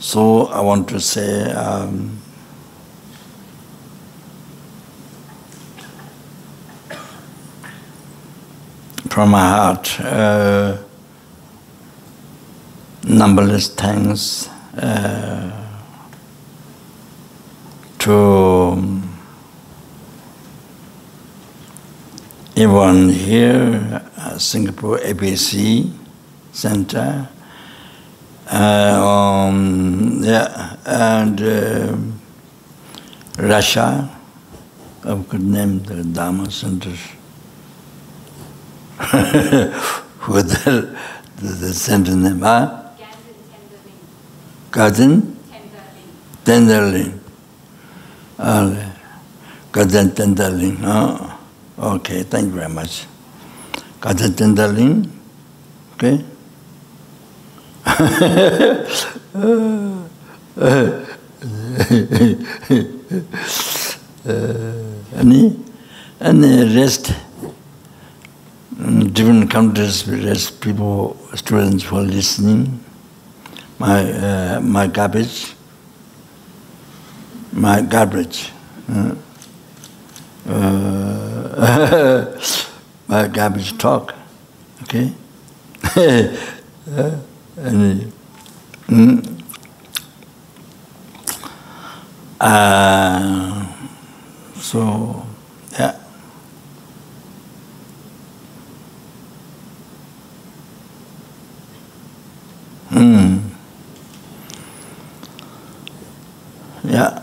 So I want to say, um, from my heart, uh, numberless thanks uh, to um, everyone here, uh, Singapore ABC Center, um, yeah, and uh, Russia, I could name the Dharma centers, with the, the, the center name, huh? Garden Tenderling. Tenderling. Garden Tenderling, huh? Okay, thank you very much. Garden Tenderling, okay? any any rest different countries rest people students for listening my uh, my garbage my garbage uh, uh my garbage talk okay? Uh, and, mm, uh, so, yeah. Hmm. Yeah.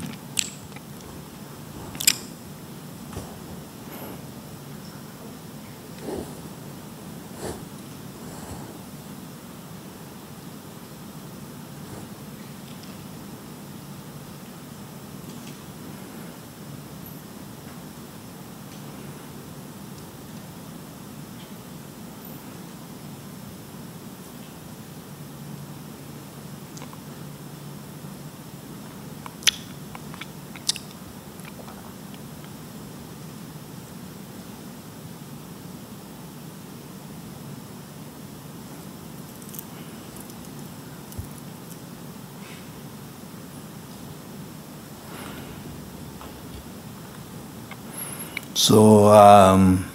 So, um,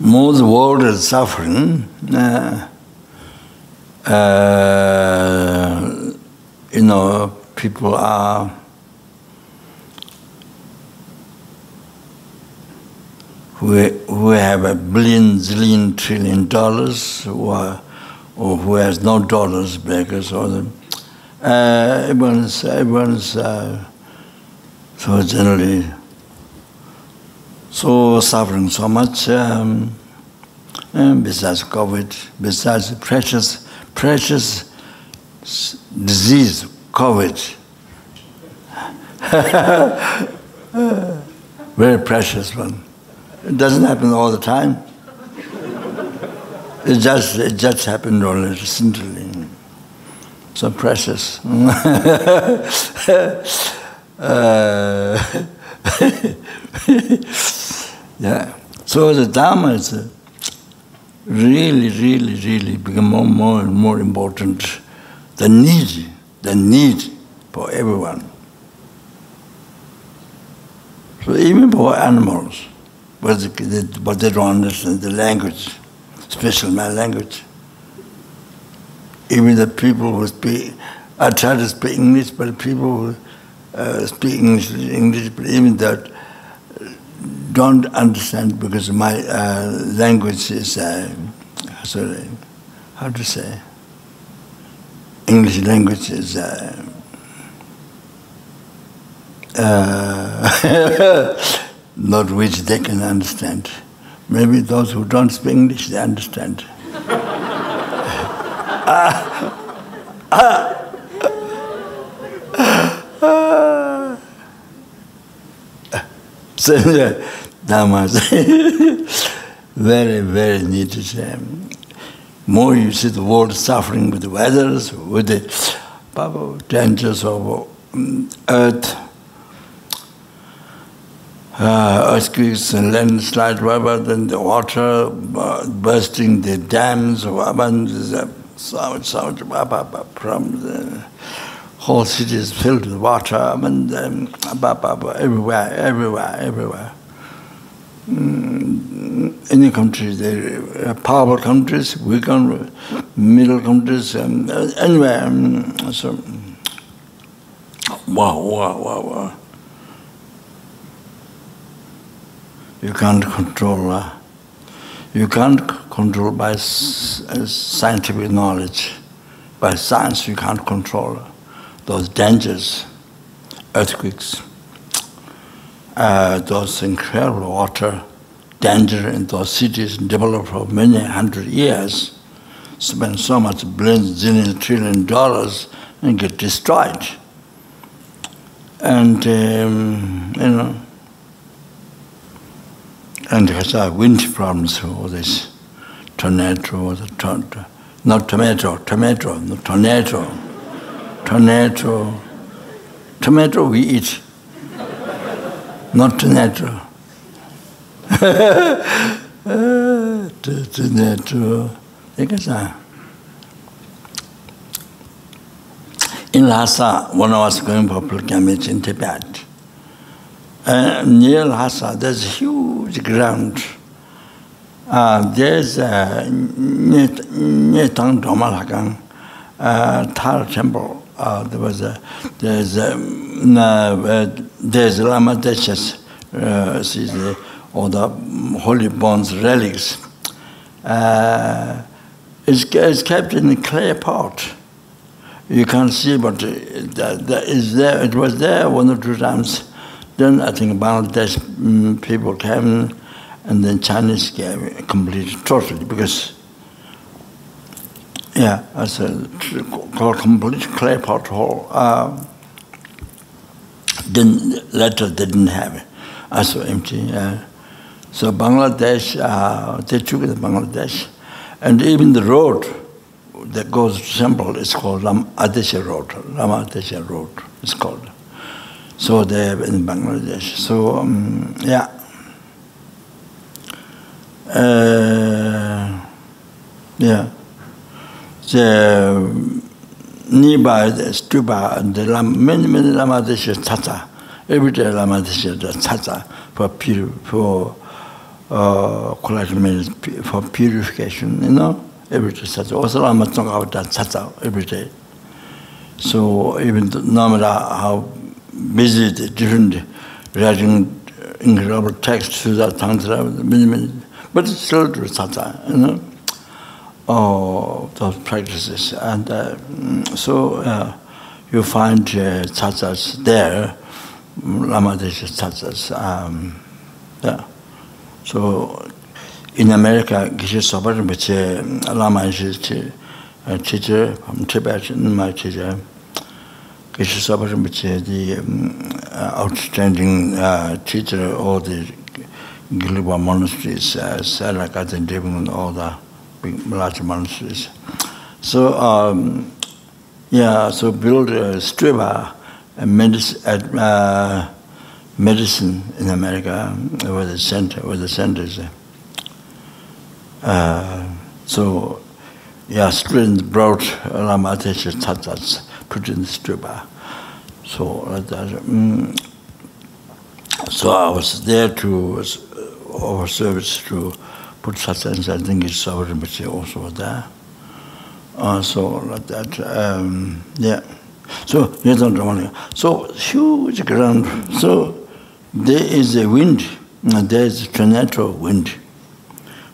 more the world suffering, uh, uh, you know, people are who, who have a billion, zillion, trillion dollars, who are, or who has no dollars, beggars, or the, uh, everyone's, everyone's uh, so generally, so suffering so much. Um, besides COVID, besides precious, precious disease, COVID. Very precious one. It doesn't happen all the time. It just it just happened only recently. So precious. Uh, yeah. So the Dharma is really, really, really become more, more and more important. The need, the need for everyone. So even for animals, but they, but they don't understand the language, especially my language. Even the people who speak, I try to speak English, but people who uh, speak English, English, but even that don't understand because my uh, language is uh, sorry, how to say English language is uh, uh, not which they can understand. Maybe those who don't speak English, they understand. ah, ah. so Dhamma very, very. Um, more you see the world suffering with the weathers, with the dangers of um, earth, uh, earthquakes and landslide, whatever, then the water uh, bursting the dams, whatever, so much, so much, from the whole city is filled with water, and um, everywhere, everywhere, everywhere. Mm, any country, they are powerful countries, weak countries, middle countries, um, anywhere. Um, so, wow, wow, wow, wow. You can't control. Uh, you can't control by uh, scientific knowledge. By science, you can't control those dangers, earthquakes, uh, those incredible water danger in those cities developed for many hundred years, spend so much billions, zillion, trillion dollars and get destroyed. And, um, you know, and has a wind problems all this tornado, the to, not tomato, tomato, no, tornado, tornado. Tomato we eat. Not tomato. tomato. Because In Lhasa, when I was going for pilgrimage in Tibet, uh, near Lhasa, there's a huge ground. Uh, there's a Nyetang Doma Lakang uh, Tar temple. Uh, there was a, there's a, uh, there's Lama Atisha's, uh, the, all the holy bones relics. Uh, it's, it's kept in a clay pot. You can't see, but that, that is there. It was there one or two times. Then I think Bangladesh um, people came, and then Chinese came completely, totally, because, yeah, I said, called complete clay pot hole. Uh, then later they didn't have it. Saw empty. Uh, so Bangladesh, uh, they took it to Bangladesh. And even the road that goes to Temple is called Lam Atisha Road, Lama Atisha Road, it's called. So they have in Bangladesh. So um, yeah. Uh, yeah. 이제 니바 스튜바 the lam many many lamadish tata every day lamadish tata for pure for uh collagen for purification you know? every day tata also lama tong out that tata every day so even no matter how busy the different writing, incredible texts, to that tantra many many but it's still tata you know? oh, those practices. And uh, so uh, you find uh, chachas there, lama Ramadesha chachas. Um, yeah. So in America, Geshe Sobar, which uh, Lama is uh, a teacher from Tibet, my teacher, Geshe Sobar, which is the um, outstanding uh, teacher of the gilwa monasteries, uh, Sarah Garden, all that. Large monasteries. So, um, yeah, so build a Striba, a medicine, uh, medicine in America, where the center, where the center is. Uh, so, yeah, Striba brought Lama Tesha Tatats put in the stupa. So that, um, so I was there to uh, offer service to put such and such thing is so much also there. Uh, so like that, um, yeah. So, you don't know. So, huge ground. So, there is a wind, uh, there is a tornado wind.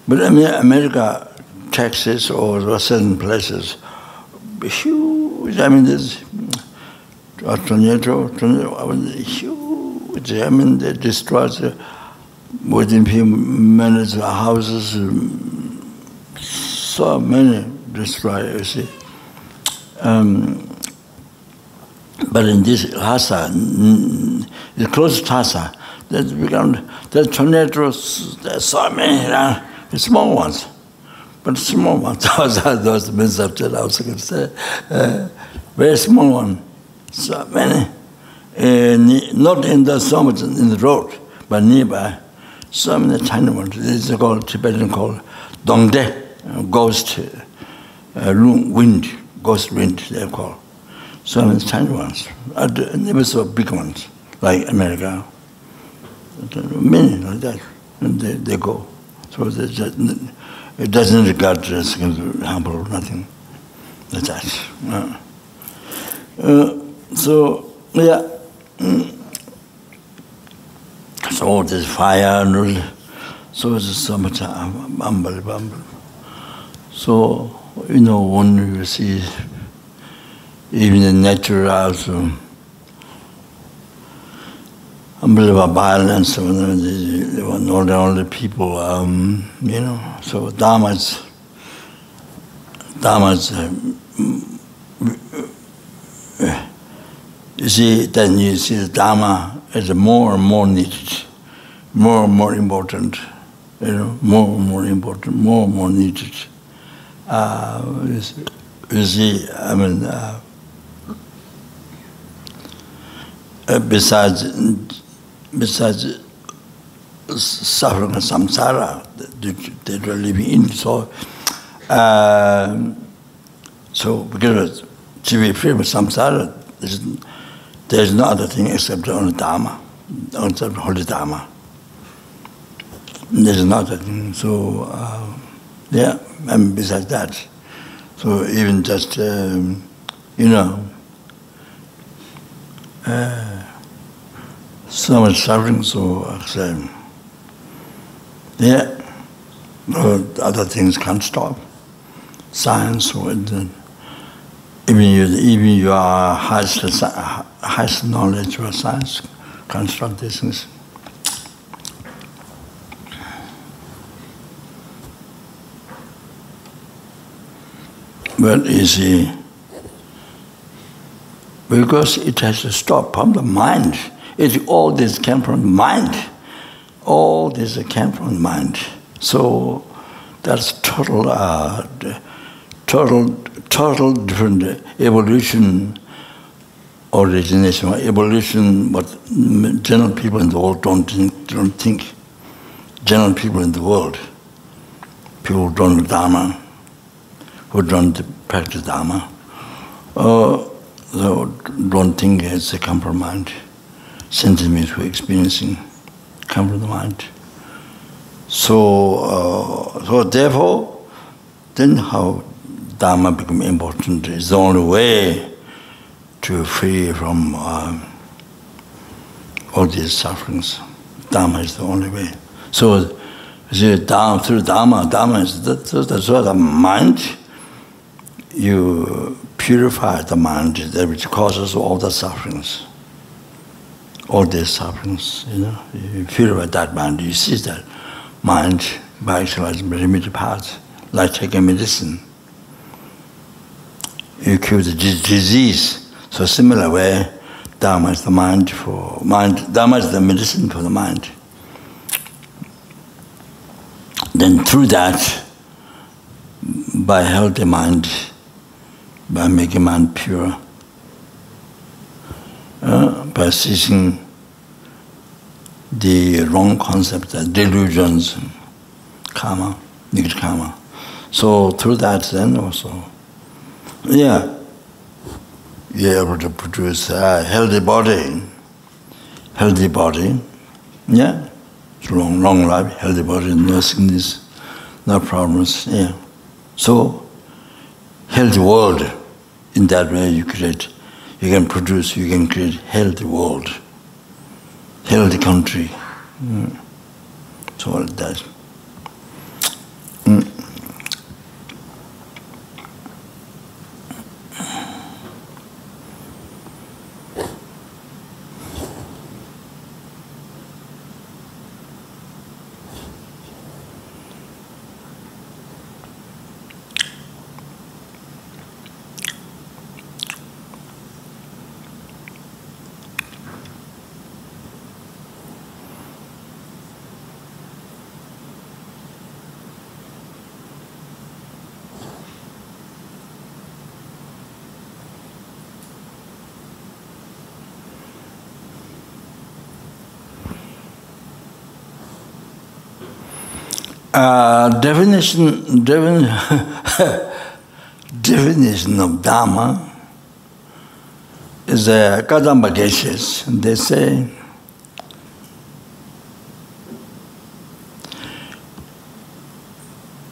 But I mean, America, Texas or certain places, huge, I mean, there's a tornado, tornado, huge, I mean, they destroy the within few minutes the houses, so many destroyed, you see. Um, but in this Lhasa, close to Lhasa, there's become, the tornadoes, there's so many, uh, small ones. But small ones, those means of I was going to say. Uh, very small one. So many, uh, not in the so in the road, but nearby. so many tiny ones. This is called Tibetan called Dongde, uh, ghost uh, wind, ghost wind they call. So many tiny ones. I never saw big ones like America. Many like that. And they, they go. So they just, it doesn't regard as humble, nothing like that. Uh, uh, so, yeah. Mm. So there's fire and all. So it's so much unbelievable. So, you know, when you see even the nature also, unbelievable violence, they were not only people, um, you know, so Dharma's, Dharma's, um, you see, then you see the Dharma is more and more needed, more and more important, you know, more and more important, more and more needed. Uh, you see, I mean, uh, uh besides, besides suffering and samsara that, that we're living in, so, uh, so because to be free from samsara, there's, there's no other thing except only Dharma, except holy Dharma. There's no other thing. So, uh, yeah, and besides that, so even just, um, you know, uh, so much suffering, so accept. Yeah, other things can't stop. Science, or even you, even your highest, highest knowledge of science stop these things. You see, because it has to stop from the mind. It, all this came from the mind. All this came from the mind. So that's total, uh, total, total different evolution, origination, evolution. But general people in the world don't think. Don't think. General people in the world, people who don't Dharma, who don't practice Dharma, uh, don't think it's a compromise sentiments we're experiencing come from the mind. So, uh, so therefore, then how Dharma become important is the only way to free from uh, all these sufferings. Dharma is the only way. So, see, Dharma, through Dharma, Dharma is that, that's what the mind, you purify the mind that which causes all the sufferings. All these sufferings, you know, you purify that mind, you see that mind by actualizing primitive parts, like taking medicine. You cure the disease, So similar way, Dharma is the mind for mind, Dharma is the medicine for the mind. Then through that, by healthy mind, by making mind pure, uh, by ceasing the wrong concepts, delusions, karma, negative karma. So through that then also, yeah, be able to produce a healthy body, healthy body, yeah, long, long life, healthy body, no sickness, no problems, yeah. So, healthy world, in that way you create, you can produce, you can create healthy world, healthy country, mm. so all that. definition, defin, definition of Dharma is a Kadamba Geshes. They say,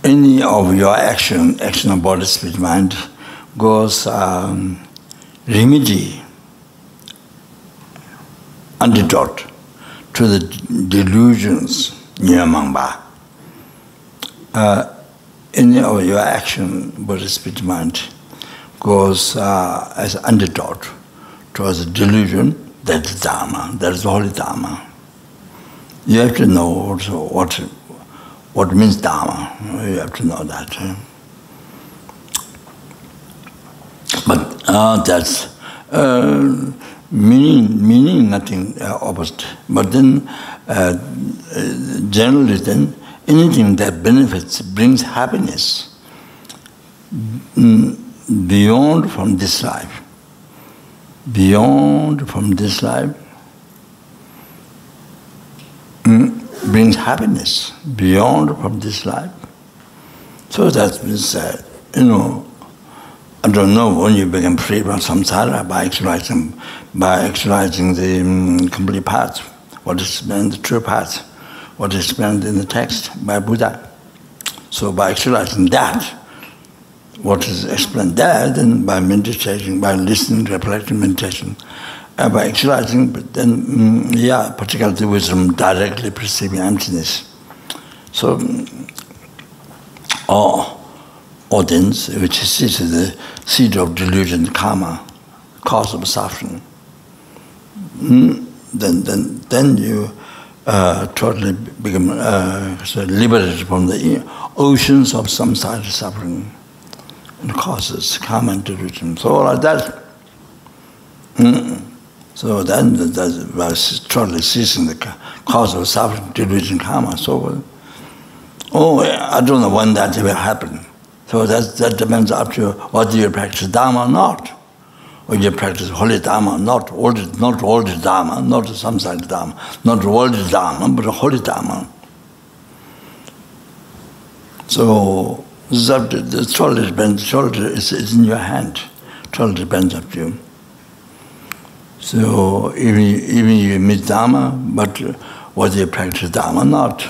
any of your action, action of body, spirit, mind, goes um, remedy, antidote to the delusions, Nyamangba. Uh, any of your action, body, speech, mind, goes uh, as antidote towards the delusion, that is Dharma, that is the holy Dharma. You have to know also what, what means Dharma. You have to know that. But uh, that's uh, meaning, meaning nothing uh, opposite. But then, uh, uh, generally, then anything that benefits brings happiness beyond from this life, beyond from this life, brings happiness beyond from this life. So that means, uh, you know, I don't know when you become free from samsara by exercising, by exercising the um, complete path, what is the true path, what is explained in the text by Buddha. So by exercising that, what is explained there, then by meditation, by listening, reflecting, meditation, uh, by exercising, but then, mm, yeah, particularly wisdom, directly perceiving emptiness. So, mm, oh, audience, which is the seed of delusion, karma, cause of suffering. Mm, then, then, then you uh, totally become uh, so liberated from the oceans of samsara suffering and causes karma and delusion. So all like that. Mm. So then that's by totally ceasing the cause of suffering, delusion, karma, so forth. Oh, I don't know when that will happen. So that, that depends up to whether you practice Dharma or not. you practice holy dharma, not old, not old dharma, not samsara dharma, not old dharma, but holy dharma. So, that, the soul depends, soul is, is in your hand. Soul depends on you. So, even, even you meet dharma, but whether you practice dharma or not,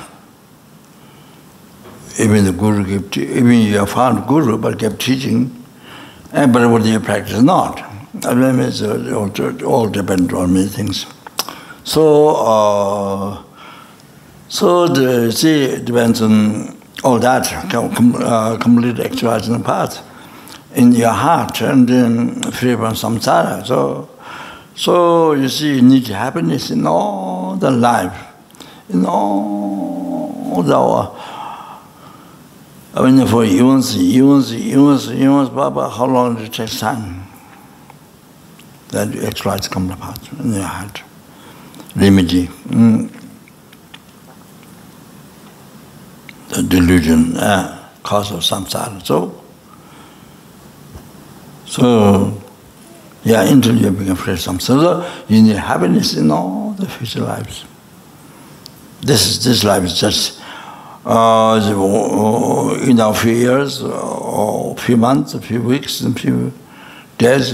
even the guru kept, even you have found guru but kept teaching, and but whether you practice or not, Uh, all, all depends on many things. So, uh, so the, see, it depends on all that, com, uh, complete actualizing path in your heart and then free from samsara. So, so you see, you need happiness in all the life, in all the I mean, for eons, eons, eons, eons, Baba, how long it take time? That actualize come apart in your heart. Remedy. Mm. The delusion, uh, cause of samsara. So, so, yeah, until you become free from samsara, you need happiness in all the future lives. This is this life is just uh, in a few years, or few months, a few weeks, a few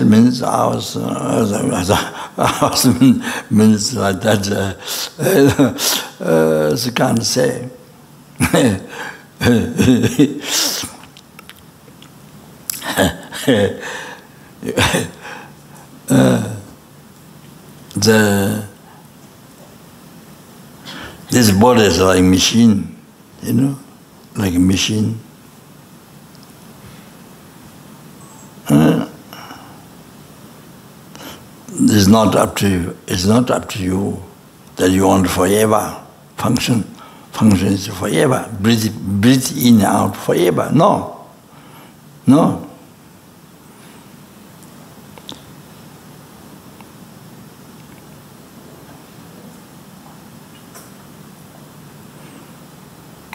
minutes, hours, uh, hours, minutes like that. Uh, uh, of say. uh, the this body is like machine you know, like a machine. Uh, it's not up to you. It's not up to you that you want forever function. Function is forever. Breathe, breathe in out forever. No, no.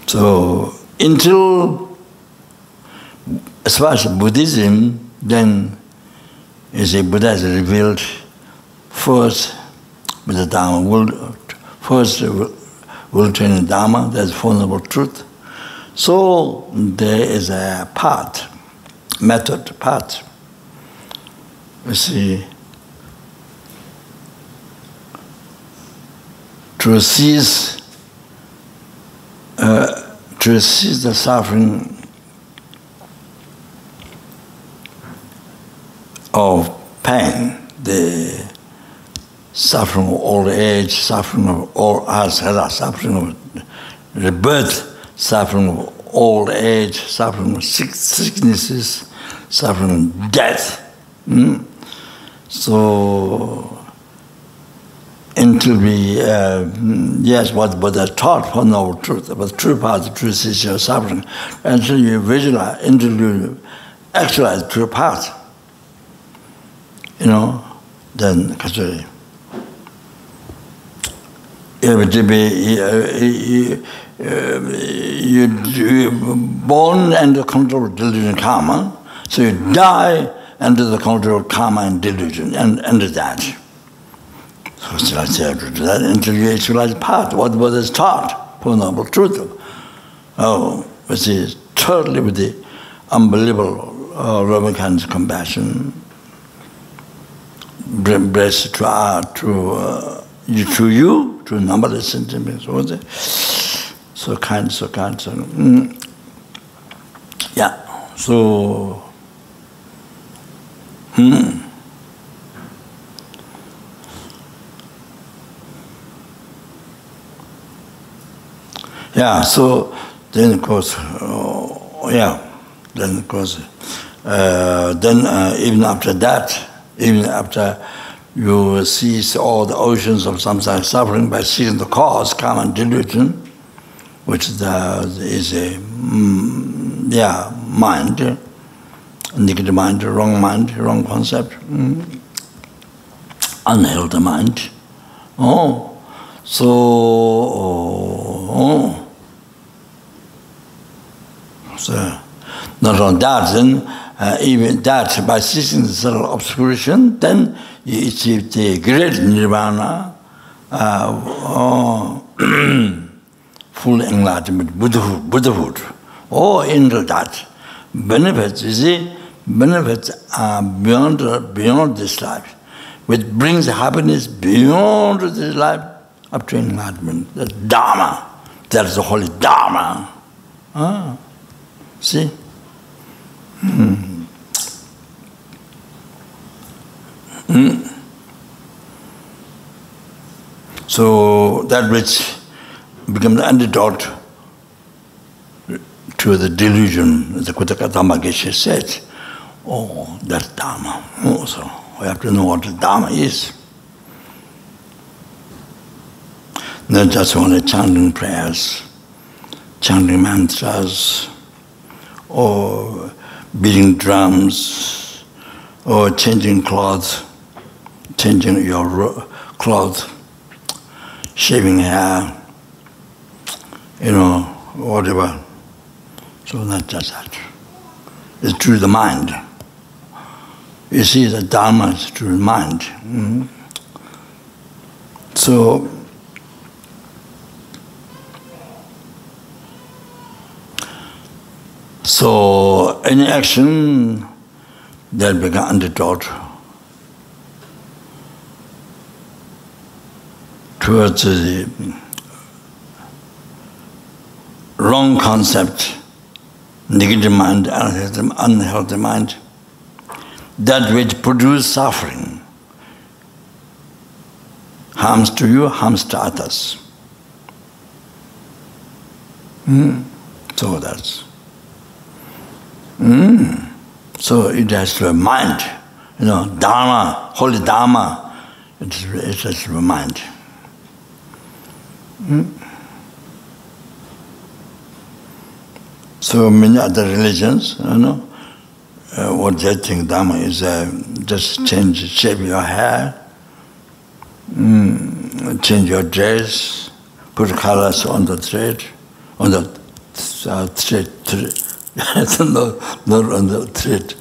So until as far as Buddhism, then you see Buddha is revealed first with the Dharma, will, first will train Dharma, that's fundamental truth. So there is a path, method path. You see, to cease, uh, to cease the suffering of pain, the suffering of old age, suffering of all asara, suffering of rebirth, suffering of old age, suffering of sick, sicknesses, suffering of death. Mm? So, until we, uh, yes, what Buddha taught for our truth, but true path, the truth is your suffering. Until you visualize, until you actualize true path, you know, then, because if to be you, you, you born under control of delusion karma, so you die under the control of karma and delusion, and under that. So it's like that until you actualize path, what was taught, for noble truth. Oh, which is totally with the unbelievable uh, kindness, compassion, blessed to, uh, to, uh, to you, drew numberless sentiments, what was it? So kind, so kind, so... Mm. Yeah, so... Hmm. Yeah, so then of course, uh, yeah, then of course, uh, then uh, even after that, even after you cease all the oceans of samsara suffering by seeing the cause, common delusion, which the, is a mm, yeah, mind, negative mind, wrong mind, wrong concept, mm, unhealthy mind. Oh, so, oh, oh. so not on that, then, uh, even that, by ceasing the subtle obscuration, then achieve the great nirvana, uh, oh, full enlightenment, Buddhahood, Buddhahood. oh in that benefits, you see, benefits are beyond, beyond this life, which brings happiness beyond this life up to enlightenment. The Dharma, that is the holy Dharma. Ah, see? Hmm. Hmm? So that which becomes the antidote to the delusion, the Khuddaka Dhamma Geshe said, oh, that's Dharma. Oh, so we have to know what the Dharma is. Not just only chanting prayers, chanting mantras, or beating drums, or changing clothes changing your clothes, shaving hair, you know, whatever. So not just that. It's through the mind. You see, the Dharma is through the mind. Mm-hmm. So, so any action that began undertaught towards the wrong concept, negative mind, unhealthy, mind, that which produces suffering, harms to you, harms to others. Mm. So that's. Mm. So it has to be mind, you know, Dharma, holy Dharma, it's, it has to be mind. So many other religions, you know, uh, what they think Dharma is uh, just change shape your hair, mm, change your dress, put colors on the thread, on the uh, thread, thread. not on the thread,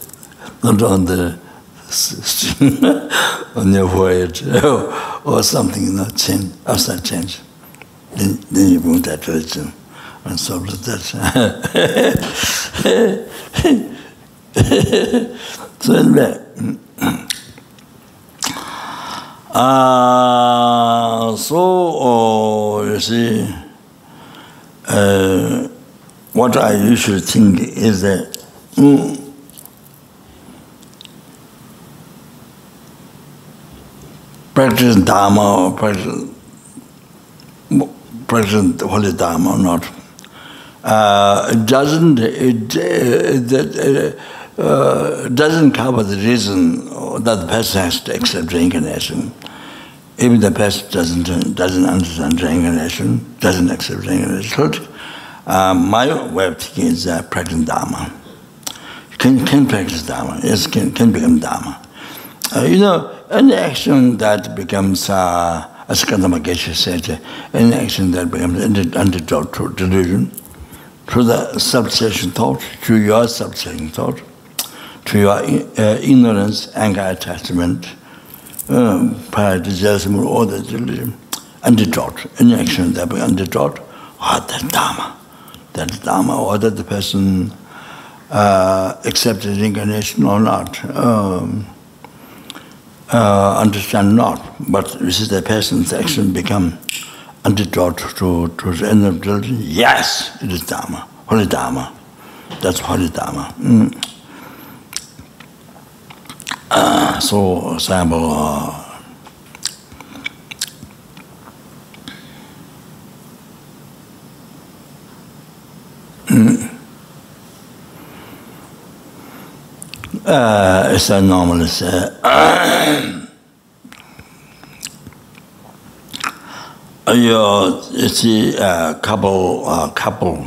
not on the string on your forehead or something, you know, change, outside change then then you won't that person and so that so anyway, uh, so oh, you see uh, what I usually think is that mm, practice Dharma or practice present Dharma or not uh, doesn't it, it uh, uh, doesn't cover the reason that the person has to accept reincarnation. Even the person doesn't doesn't understand reincarnation doesn't accept reincarnation. Uh, my way of thinking is uh, practicing dharma. Can can practice dharma. Yes, can can become dharma. Uh, you know any action that becomes uh, as Askandama Geshe said, any action that becomes antidote to delusion, to the subsection thought, to your subsection thought, to your uh, ignorance, anger, attachment, um, piety, jealousy, all the delusion, antidote any action that becomes antidote or the Dharma. That Dharma, or that the person uh, accepted incarnation or not, um, uh, understand not, but this is the person's action become antidote to, to the end of the Yes, it is Dharma, holy Dharma. That's holy Dharma. Mm. Uh, so, example, uh, mm. Uh, it's a normal. It's a, you see a couple, uh, couple,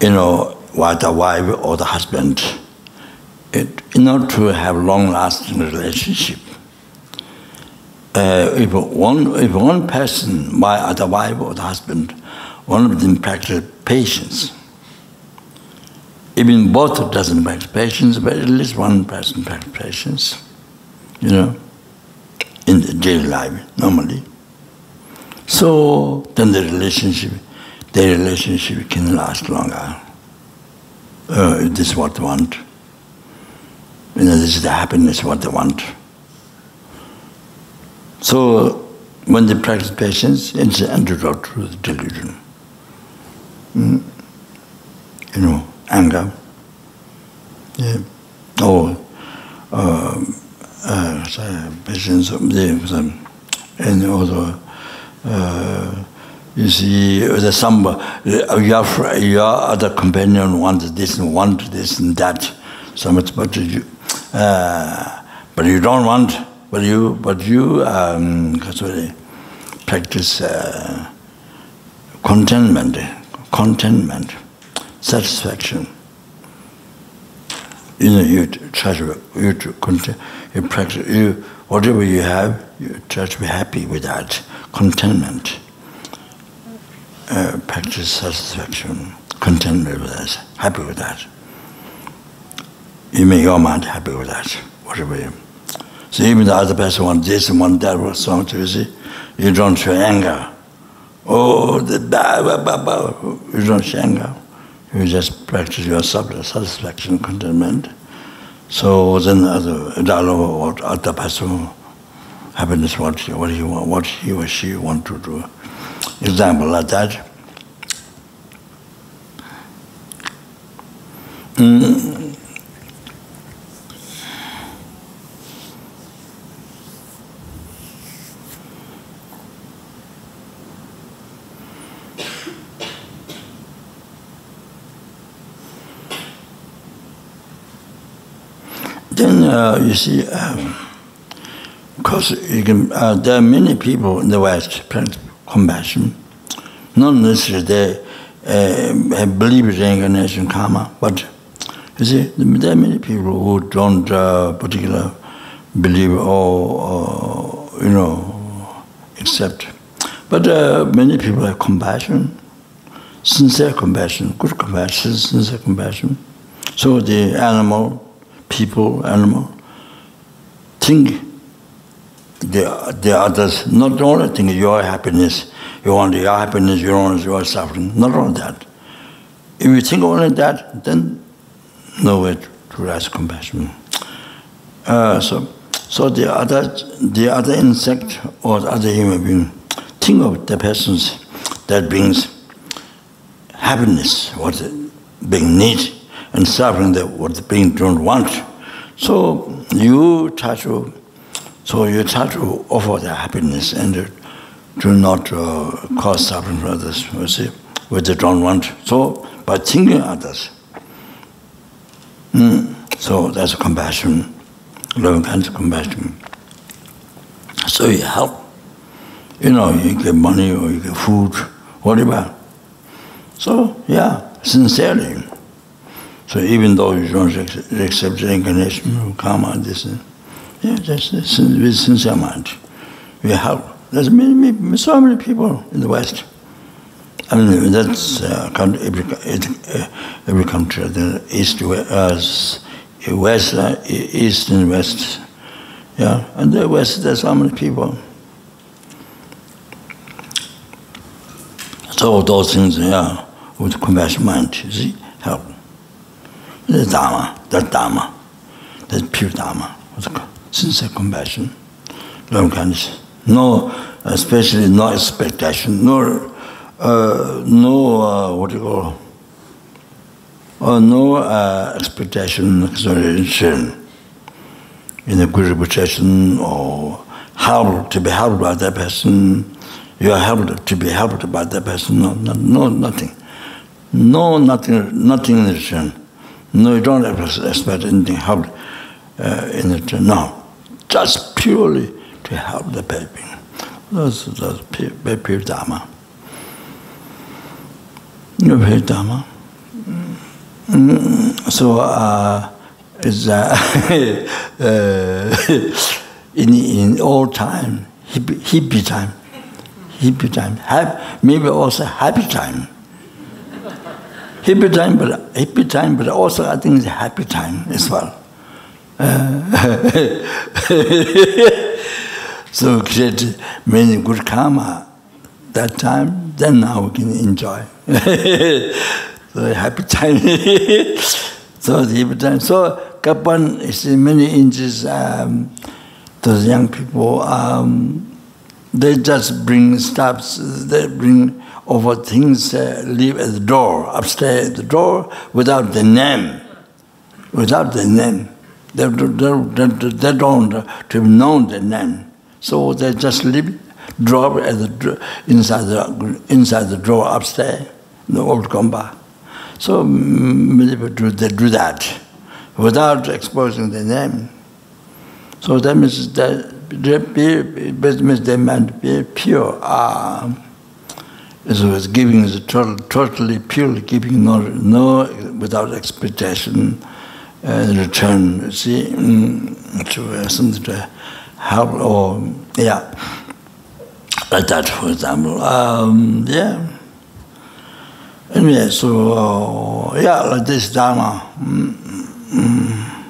you know, what the wife or the husband, it, in order to have long-lasting relationship, uh, if one if one person, my the wife or the husband, one of them practice patience even both doesn't patience, but at least one person patience, you know, in the daily life, normally. So then the relationship, the relationship can last longer. Uh, this is what they want. You know, this is the happiness what they want. So when they practice patience, it's an antidote to the delusion. Mm. You know anger. Yeah. Or uh, uh, patience, yeah, and also uh, you see the some you are your other companion wants this and want this and that so much but you uh, but you don't want but you but you um sorry, practice uh, contentment contentment satisfaction. You know, you try to, you, continue, you practice, you, whatever you have, you try to be happy with that, contentment. Uh, practice satisfaction, contentment with that, happy with that. You make your mind happy with that, whatever you. So even the other person wants this and wants that, so you see, you don't show anger. Oh, the blah, blah, blah, blah. You don't show anger. you just practice your self-satisfaction contentment. So then other dialogue what other person happiness what he, what he want, what he or she want to do. Example like that. Mm. Then uh, you see, um, because you can, uh, there are many people in the West practice compassion. Not necessarily they uh, believe in reincarnation karma, but you see, there are many people who don't uh, believe or, or, you know, accept. But uh, many people have compassion, sincere compassion, good compassion, sincere compassion. So the animal people, animal, think the, the others, not only think your happiness, you want your happiness, you want your suffering, not only that. If you think only that, then no way to rise compassion. Uh, so, so the other, the other insect or the other human being, think of the persons that brings happiness, what being need, and suffering that what being don't want. So you try to, so you try to offer the happiness and do not uh, cause suffering for others, you see, what they don't want. So by thinking others, mm, so that's compassion, kind of compassion. So you help. You know, you get money or you get food, whatever. So, yeah, sincerely. So even though you don't accept reincarnation or karma, this, yeah, just with sincere mind, we have, There's many, many, so many people in the West. I mean, that's uh, every, every country, the east, uh, west, uh, east and west. Yeah, and the west, there's so many people. So those things, yeah with compassion mind, see, help. The Dharma, that Dharma, that pure Dharma, sincere compassion, love kindness. No, especially no expectation, no, uh, no, uh, what do you call, uh, no uh, expectation, exaggeration in a good reputation or help to be helped by that person. You are helped to be helped by that person. No, no, no nothing. No, nothing, nothing in return. No, you don't have to expect anything help uh, in it now. just purely to help the baby. That's, pure, pure Dharma. Pure Dharma. Mm, so, uh, it's, uh, in, in all time, hippie, hippie time, hippie time, happy, maybe also happy time happy time but happy time but also i think it's a happy time as well. Uh, so create many good karma. That time then now we can enjoy. So happy time. So the happy time. So kapan is many inches um those young people um they just bring stuffs they bring over things uh, leave at the door, upstairs at the door, without the name. Without the name. They, they, they, they don't to know the name. So they just leave, drop at the, inside, the, inside the drawer upstairs, the old gomba. So many people do, they do that without exposing the name. So that means that they, means they meant be pure. Uh, is was giving is total, totally purely giving no no without expectation and uh, return see mm, to uh, something to help or yeah. Like that for example um yeah. Anyway so uh, yeah like this dharma mm, mm,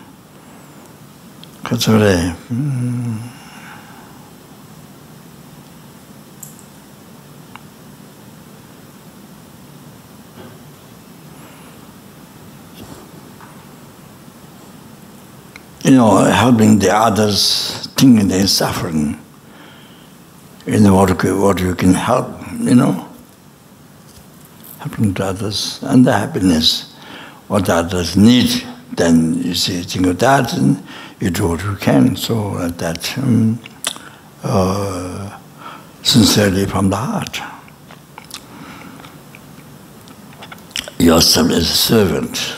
mm. You know, helping the others thinking they're suffering. You know, what, what you can help, you know, helping to others and the happiness, what others need. Then you see, think of that and you do what you can. So uh, that um, uh, sincerely from the heart. Yourself as a servant.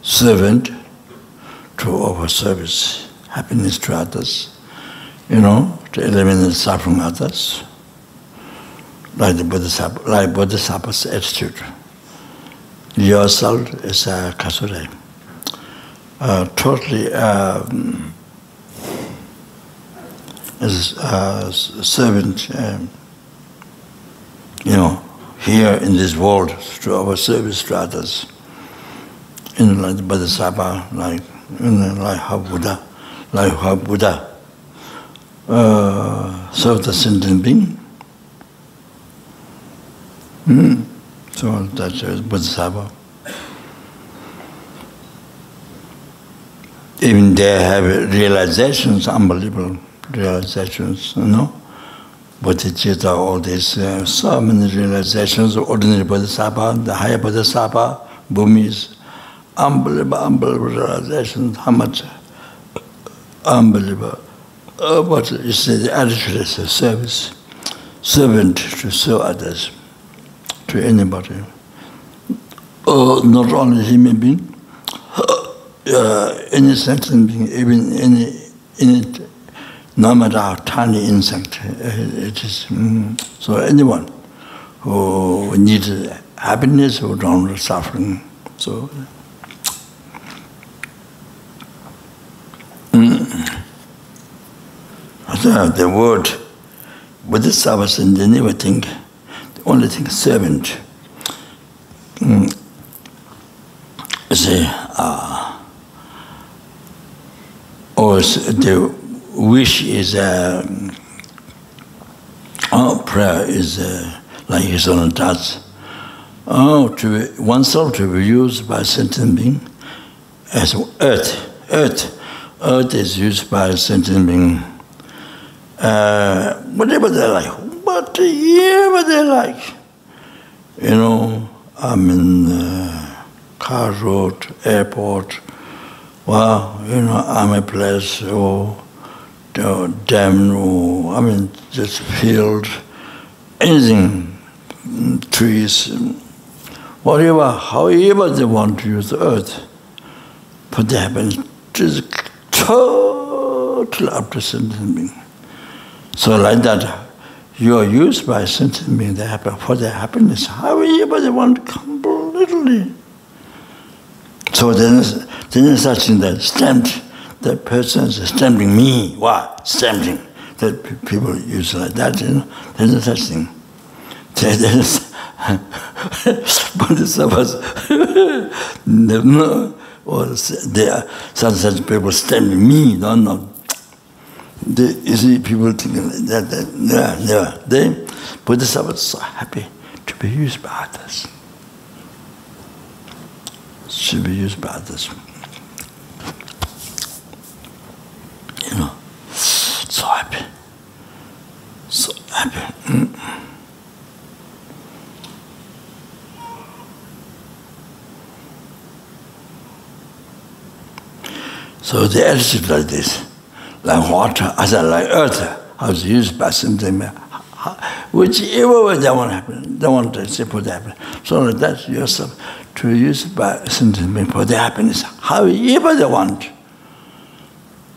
Servant to offer service, happiness to others, you know, to eliminate suffering others, like the Bodhisattva, like Bodhisattva's attitude. Yourself is a kasure, uh, totally um, a servant, um, you know, here in this world to offer service to others. In like the Bodhisattva, like laiha buddha laiha buddha uh, served the sentient being hmm so that is bodhisattva even they have realizations, unbelievable realizations, you know. Bodhicitta, all these, uh, so many realizations, ordinary bodhisattva, the higher bodhisattva, bhumis, unbelievable, unbelievable, that's how much uh, unbelievable. Uh, what is the attitude is a service, servant to serve others, to anybody. Uh, not only human being, uh, uh any sentient being, even any, any no matter how tiny insect uh, it is. Mm, so anyone who needs happiness or don't suffering. So, So the word Bodhisattva, and never think, the only thing servant. Mm. See, uh, or the wish is uh, oh, prayer is uh, like his own does. Oh, to oneself to be used by sentient being as earth. Earth. Earth is used by sentient being. Uh, whatever they like, whatever they like. You know, I'm in uh, car road, airport. Well, you know, I'm a place or uh, dam or I mean just field, anything, trees, whatever, however they want to use the earth. But they happen just totally sentient being. So like that, you are used by sentient being that happen for their happiness. How ever they want completely. So then, then is such thing that stamped, that person is stamping me. Why? Stamping. That people use like that, you know. There's no such thing. There's Bodhisattvas never or there are some such people stamping me, no, no, They, you see, people thinking that, that never, never. They, Bodhisattvas are happy to be used by others. To be used by others. you know, so happy, so happy. Mm. So the attitude like this, like water, as a like earth, how it's used by something, which ever way that won't happen, they want to say for the happen. So that's yourself to use by something for the happiness, however they want.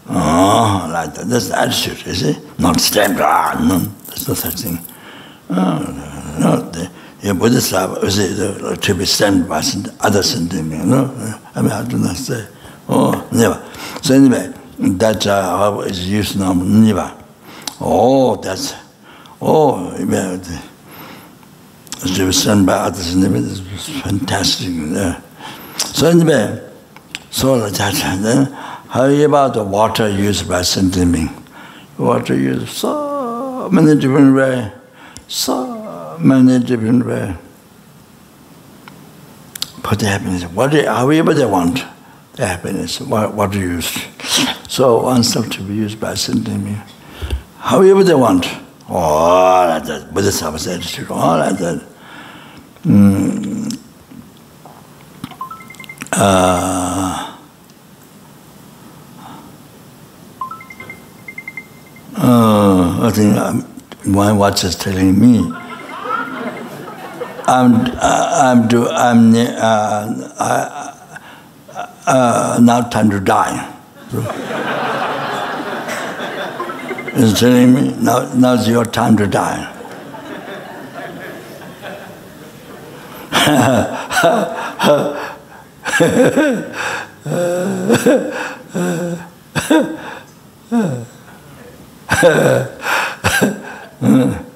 Oh, like that. That's the attitude, you see? Not stand, ah, no, there's no such thing. Oh, no, the, your Buddhist life the, to be stamped by other sentiment, you know? I mean, I do not say, oh, never. So anyway, that's how is used now niba oh that's oh as you send by others in it was fantastic yeah. so anyway so that's then how about the water used by sending water used so many different way so many different way. But happens what are we about they want? Happiness, what, what used. So oneself to be used by being. However they want. All like that. Bodhisattva's attitude, all like that. Mm. Uh, Uh, I think um, my watch is telling me. I'm, uh, I'm, do, I'm uh, uh, uh, now time to die. He's telling me, now, now's your time to die.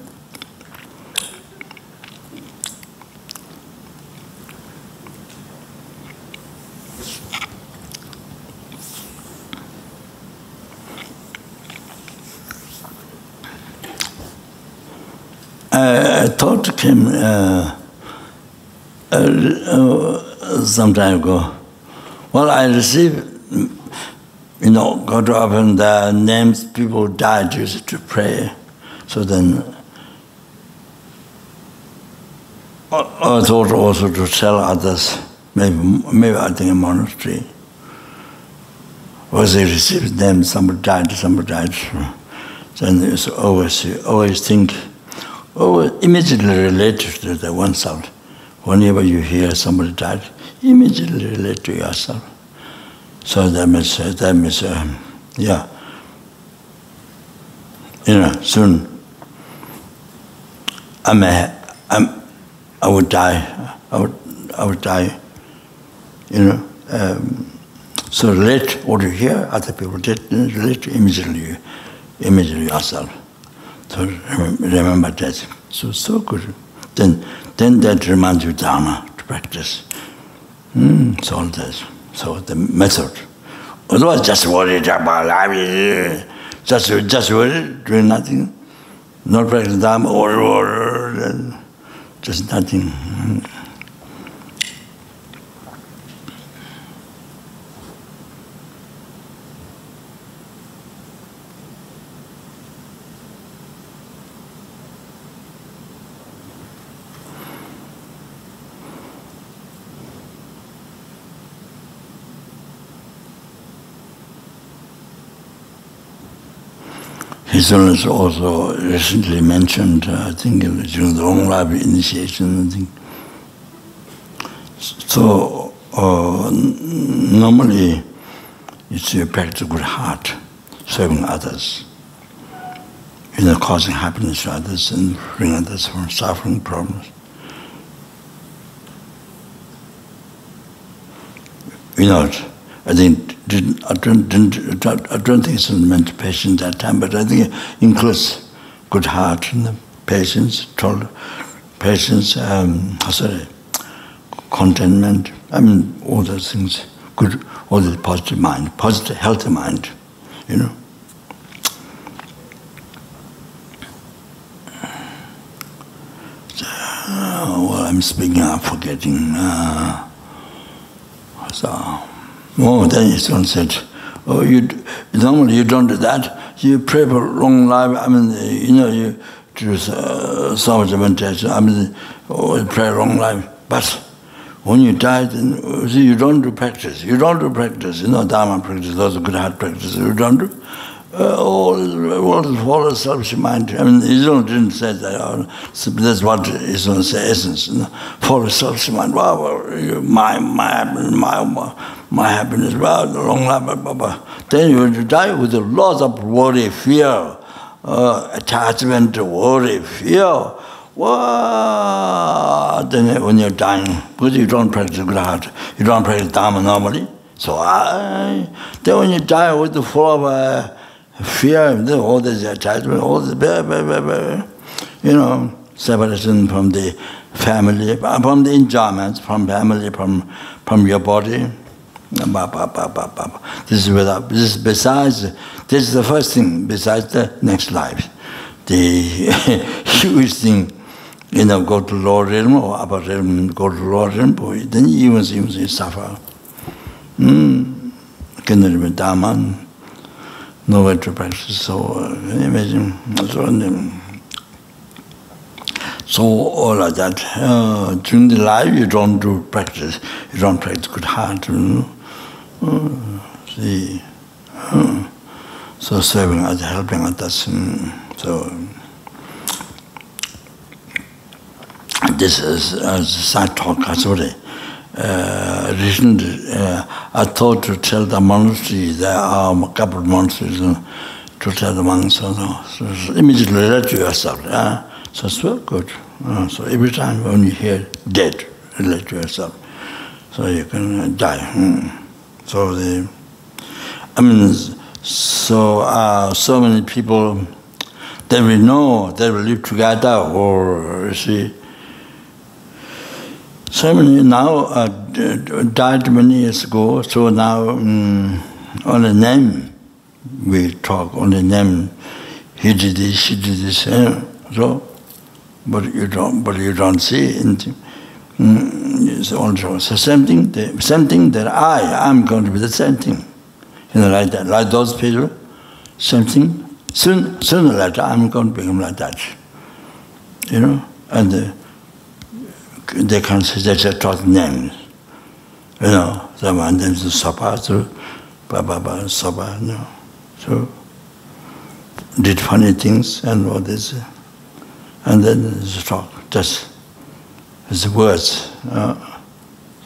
a thought came uh, uh, uh, some time ago. Well, I received, you know, God open the names people died used to pray. So then I thought also to tell others, maybe, maybe I think a monastery. Was they received them, somebody died, somebody died. Then it's always, always think, oh, immediately related to the oneself. Whenever you hear somebody died, immediately relate to yourself. So that means, that means um, yeah, you know, soon I'm a, I'm, I would die, I would, I would die, you know. Um, so relate what you hear, other people did, relate immediately, immediately yourself. so remember that so so good then then that reminds you dharma to practice mm so all this so the method otherwise just worried about life just just worry doing nothing not practicing dharma or or just nothing His Israelis also recently mentioned, uh, I think during the Om Lab initiation, I think. So uh, normally it's a practice to good heart, serving others, you know, causing happiness to others and freeing others from suffering problems. You know, I think didn't, I don't, didn't, I don't think it's meant patience that time, but I think it includes good heart and patience, told patience, um, sorry, contentment. I mean, all those things, good, all the positive mind, positive, healthy mind, you know. So, well, I'm speaking, I'm forgetting. Uh, so. Oh, then his son said, oh, you, normally you don't do that. You pray for long life. I mean, you know, you do uh, so much meditation. I mean, oh, you pray long life. But when you die, then, see, you don't do practice. You don't do practice. You know, Dharma practice, those are good heart practice. You don't do. Uh, all, all, all selfish mind. I mean, Israel didn't say that. Uh, that's what Israel says, essence. You know, follow selfish mind. Wow, my, my, my, my happiness, well, long life, blah, blah, Then you die with a lot of worry, fear, uh, attachment, worry, fear. What? Then when you're dying, because you don't practice good heart, you don't practice Dharma normally. So I, then when you die with the full of uh, fear, all this attachment, all this, blah, blah, blah, blah, you know, separation from the family, from the enjoyments, from family, from, from your body. This is without, this is besides, this is the first thing besides the next life. The huge thing, you know, go to lower realm or upper realm, go to lower realm, then even, even you suffer. Hmm. Can remember Dharma? новая трупальщица. So, imagine, so, so all of that, uh, during the life you don't do practice, you don't practice good heart, you know. See, so serving others, helping others, so this is uh, side talk, sorry. uh, recent uh, I thought to tell the monastery that um, a couple of monasteries and uh, to tell the monks so, so, so immediately let you yourself uh, so it's very good uh, so every time when you hear dead let yourself so you can uh, die hmm. so the I mean so uh, so many people that we know that we live together or you see So many now, uh, died many years ago, so now mm, um, on the name we talk, on the name, he did this, she did this, eh? so, but you don't, but you don't see anything. Mm, it's also so same thing, the same thing that I, I'm going to be the same thing. You know, like that, like those people, same thing. Soon, sooner or later, I'm going to become like that. You know, and uh, they can say that they taught names. You know, they want them to suffer through, blah, blah, blah, suffer, you know. So, did funny things and all this. And then the talk, just his words. Uh,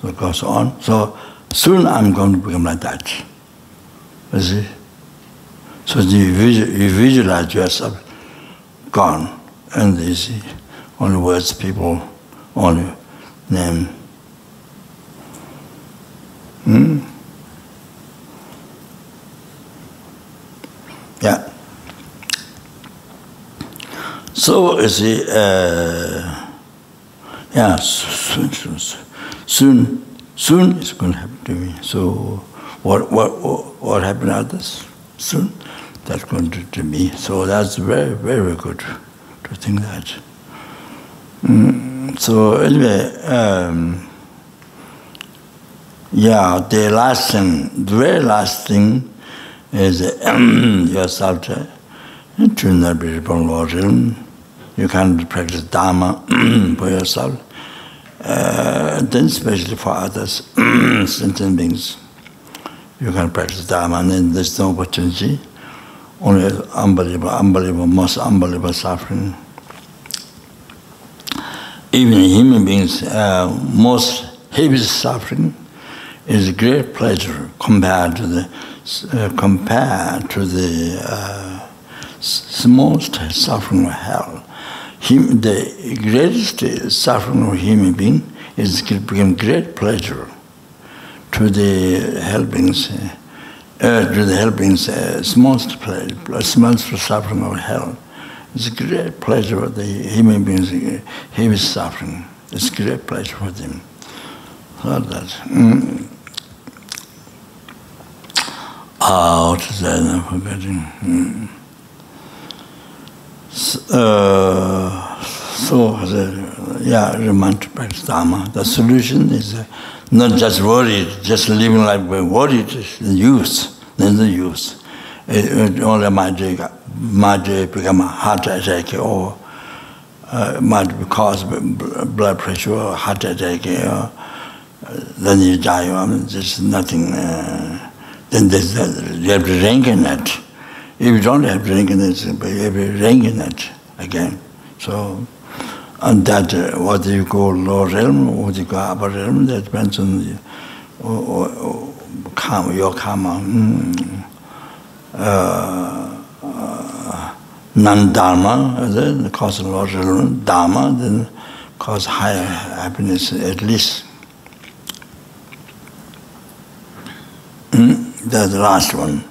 so it goes on. So, soon I'm going to become like that. You see? So you, visual, you visualize yourself gone, and you see only words people only them. Hmm? Yeah. So is see, uh, yeah, soon, soon, soon, it's going to happen to me. So what, what, what happened this? Soon, that's going to, to me. So that's very, very good to think that. Mm, so anyway um yeah the last thing the very last thing is um, your subject to not be born you can't practice dharma for yourself. Uh, then especially for others sentient beings. You can practice dharma and then there's no opportunity. Only unbelievable unbelievable most unbelievable suffering. Even human beings, uh, most heaviest suffering is great pleasure compared to the uh, compared to the uh, suffering of hell him, the greatest suffering of human being is become great pleasure to the helpings, uh, to the helpings, uh, smallest pleasure, smallest suffering of hell. It's a great pleasure for the human beings, he is suffering. It's a great pleasure for them. So that, mm, Ah, what is that? I'm forgetting. Mm. So, uh, so the, yeah, Ramant Dharma, the solution is uh, not just worried, just living like we're worried. just the youth, then the youth. It, it only might take might become a heart attack or uh, might cause blood pressure or heart attack or uh, then you die. I mean, there's nothing. Uh, then there's, uh, you have to rank in it. If you don't have to rank in it, you have to rank in it again. So, and that, uh, what you call low realm, what you call upper realm, that depends on the, or, or, or, karma, your karma. Mm. Uh, non dharma then cause lot of dharma then cause higher happiness at least. Mm, that's the last one.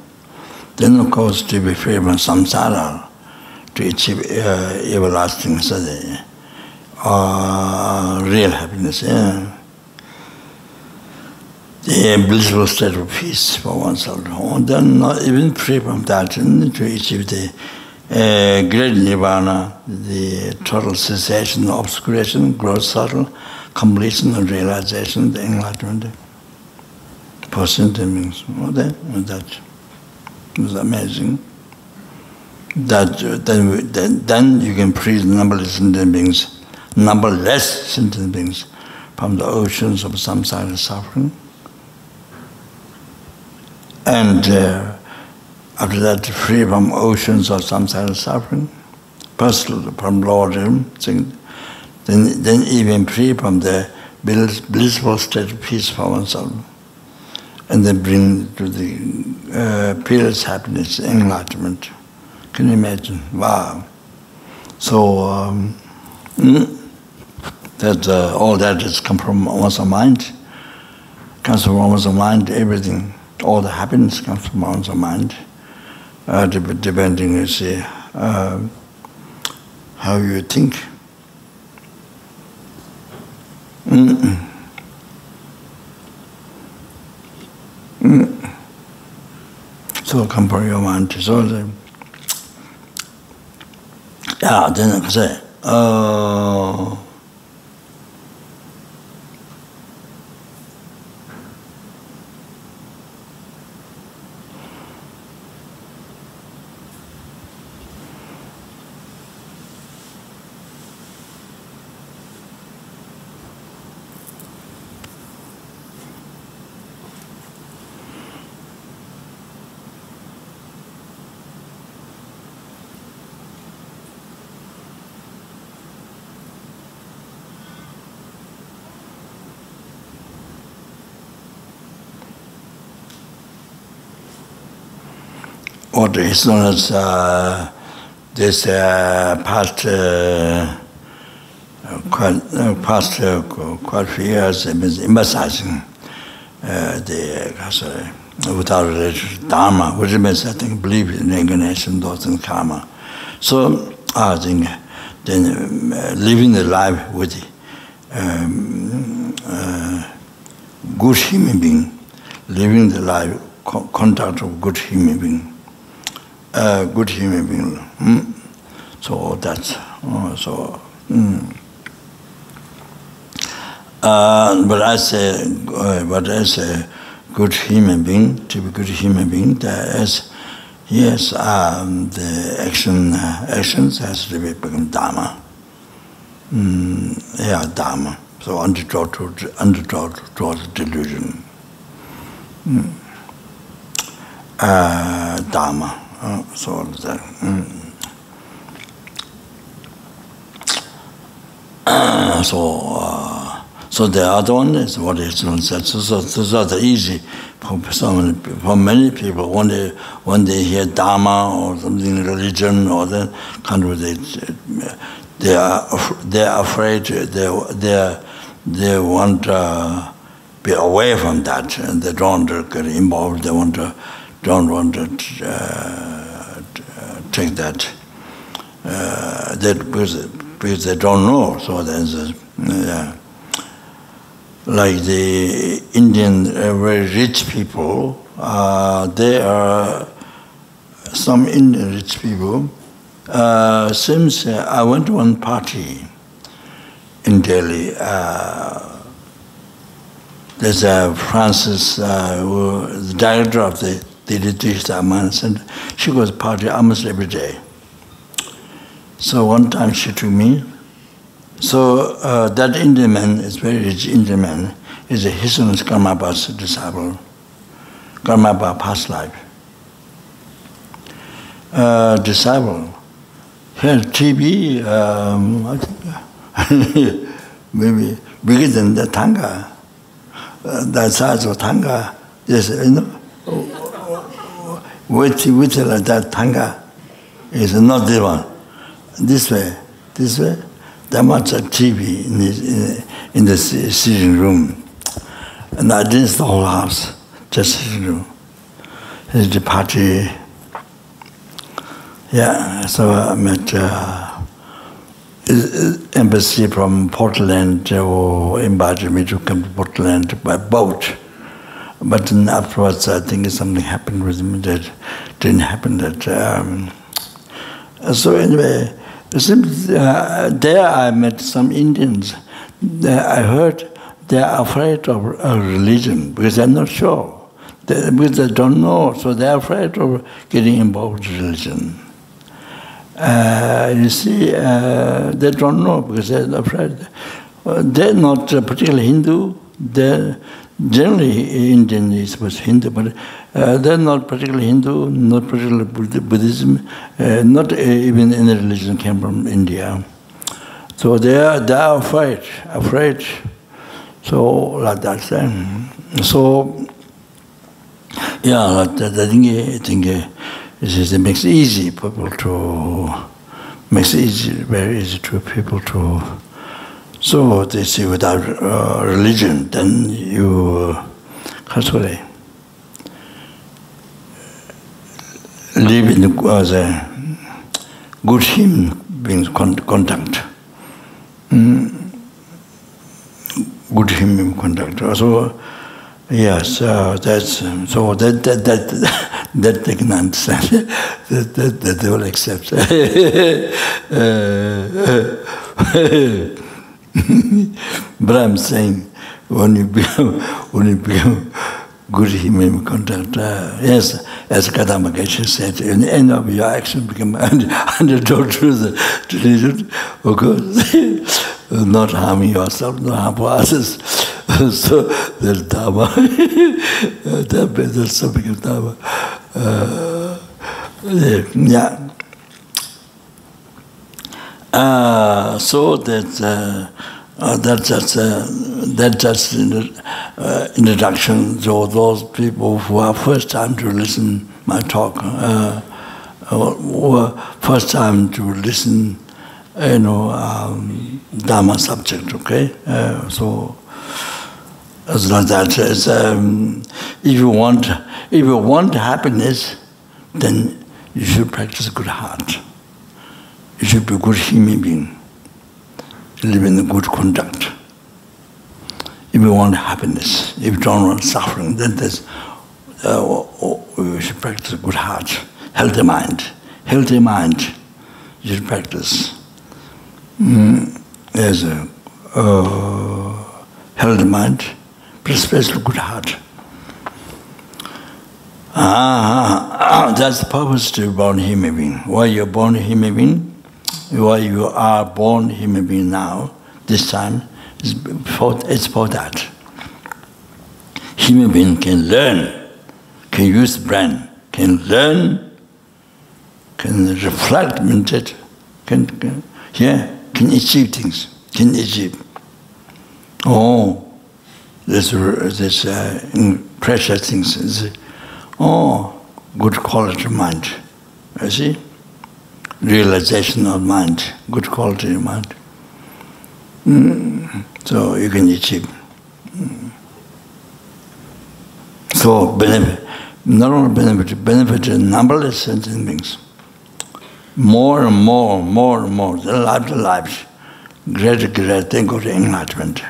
Then of course to be free from samsara to achieve uh, everlasting sadhya uh, real happiness yeah. the blissful state of peace for oneself. And then not even free from that to achieve the uh, great nirvana, the total cessation, obscuration, gross subtle, completion and realization, the enlightenment, person means, oh, that, that was amazing. That, uh, then, then, then you can praise numberless sentient beings, numberless sentient beings from the oceans of samsara suffering. And uh, after that, free from oceans of samsara suffering, personal from Lord Him, then, then even free from the blissful state of peace for oneself and then bring to the uh, peerless happiness, enlightenment. Can you imagine? Wow. So um, mm, that uh, all that is come from one's mind, comes from one's mind. Everything, all the happiness comes from one's mind. uh, depending you see uh, how you think mm -mm. Mm. so compare your mind to so the yeah then I say oh uh, not as soon as uh, this uh, past uh, quite, uh, past uh, quite few years it means emphasizing uh, the uh, without religious dharma which means I think believe in reincarnation thoughts and karma. So I think then uh, living the life with um, uh, good human being living the life contact of good human being a good human being mm? so that's uh, so mm. uh, but as a uh, but as a good human being to be good human being that is yes um, the action uh, actions has to be become dharma mm, yeah dharma so underdraw to underdraw to the delusion mm. uh, dharma sorda so so the other one is what is known so so so that's easy for some for many people when they when they hear dharma or something religion or the kind of they they are they are afraid they they they want to be away from that and they don't get involved they want to don't want to uh, take that uh, that because, because they don't know. So there's uh, like the Indian uh, very rich people. Uh, they are some Indian rich people. Uh, since I went to one party in Delhi. there's a Francis, who, the director of the the Ritish Dhammas, and she goes party almost every day. So one time she took me. So uh, that Indian man is very rich Indian man, is a his name is Karmapa's disciple, Karmapa past life. Uh, disciple. He had TB, um, I think, maybe bigger than the thangka, uh, the size of thangka. Yes, you know with with like that tanga. Is not the one. This way this way. There much a tv in the, in the sitting room. And i didn't the whole house just sitting room. Is the party. Yeah so i met uh, embassy from portland or invited me to come to portland by boat. But then afterwards, I think something happened with him that didn't happen. That um, so anyway, uh, there I met some Indians. I heard they are afraid of religion because they're not sure. They, because they don't know, so they're afraid of getting involved in religion. Uh, you see, uh, they don't know because they're afraid. Uh, they're not particularly Hindu. They're generally Indian is was Hindu, but uh, they're not particularly Hindu, not particularly Buddhism, uh, not uh, even any religion came from India. So they are, they are afraid, afraid. So like that. Um, so yeah, like that, I think, I think uh, it, is, it makes it easy people to makes it easy, very easy to people to So they say without uh, religion, then you, uh, how to say, live in the, as a good human being con contact. Mm. Good human contact. So, yes, uh, that's, um, so that, that, that, that they can understand, that, that, that they will accept. uh, but I'm saying when you become, when you become good human conductor, yes, as Kadama Geshe said, in the end of your action become antidote to the tradition, of course, not harming yourself, not harming others. so there's Dharma, that becomes Dharma. Uh, yeah. Uh, so that uh, uh, that's just uh, that's just uh, introduction to those people who are first time to listen my talk, uh, or first time to listen, you know, um, Dharma subject. Okay, uh, so as like that, as, um, if you want if you want happiness, then you should practice good heart. You should be a good human being live in good conduct. If you want happiness, if you don't want suffering, then there's, uh, you should practice a good heart, healthy mind. Healthy mind, you should practice. Mm, there's a uh, healthy mind, but especially good heart. Ah, ah, that's the purpose to be born human being. Why you're born human being? Why you are born human being now, this time, it's for, it's for that. Human being can learn, can use brain, can learn, can reflect, can, can yeah, can achieve things, can achieve. Oh, this this uh, precious things. Oh, good quality mind. You see realization of mind, good quality of mind. Mm. So you can achieve. Mm. So benefit, not only benefit, benefit is numberless sentient beings. More and more, more and more, the life life, greater, greater, then go to enlightenment.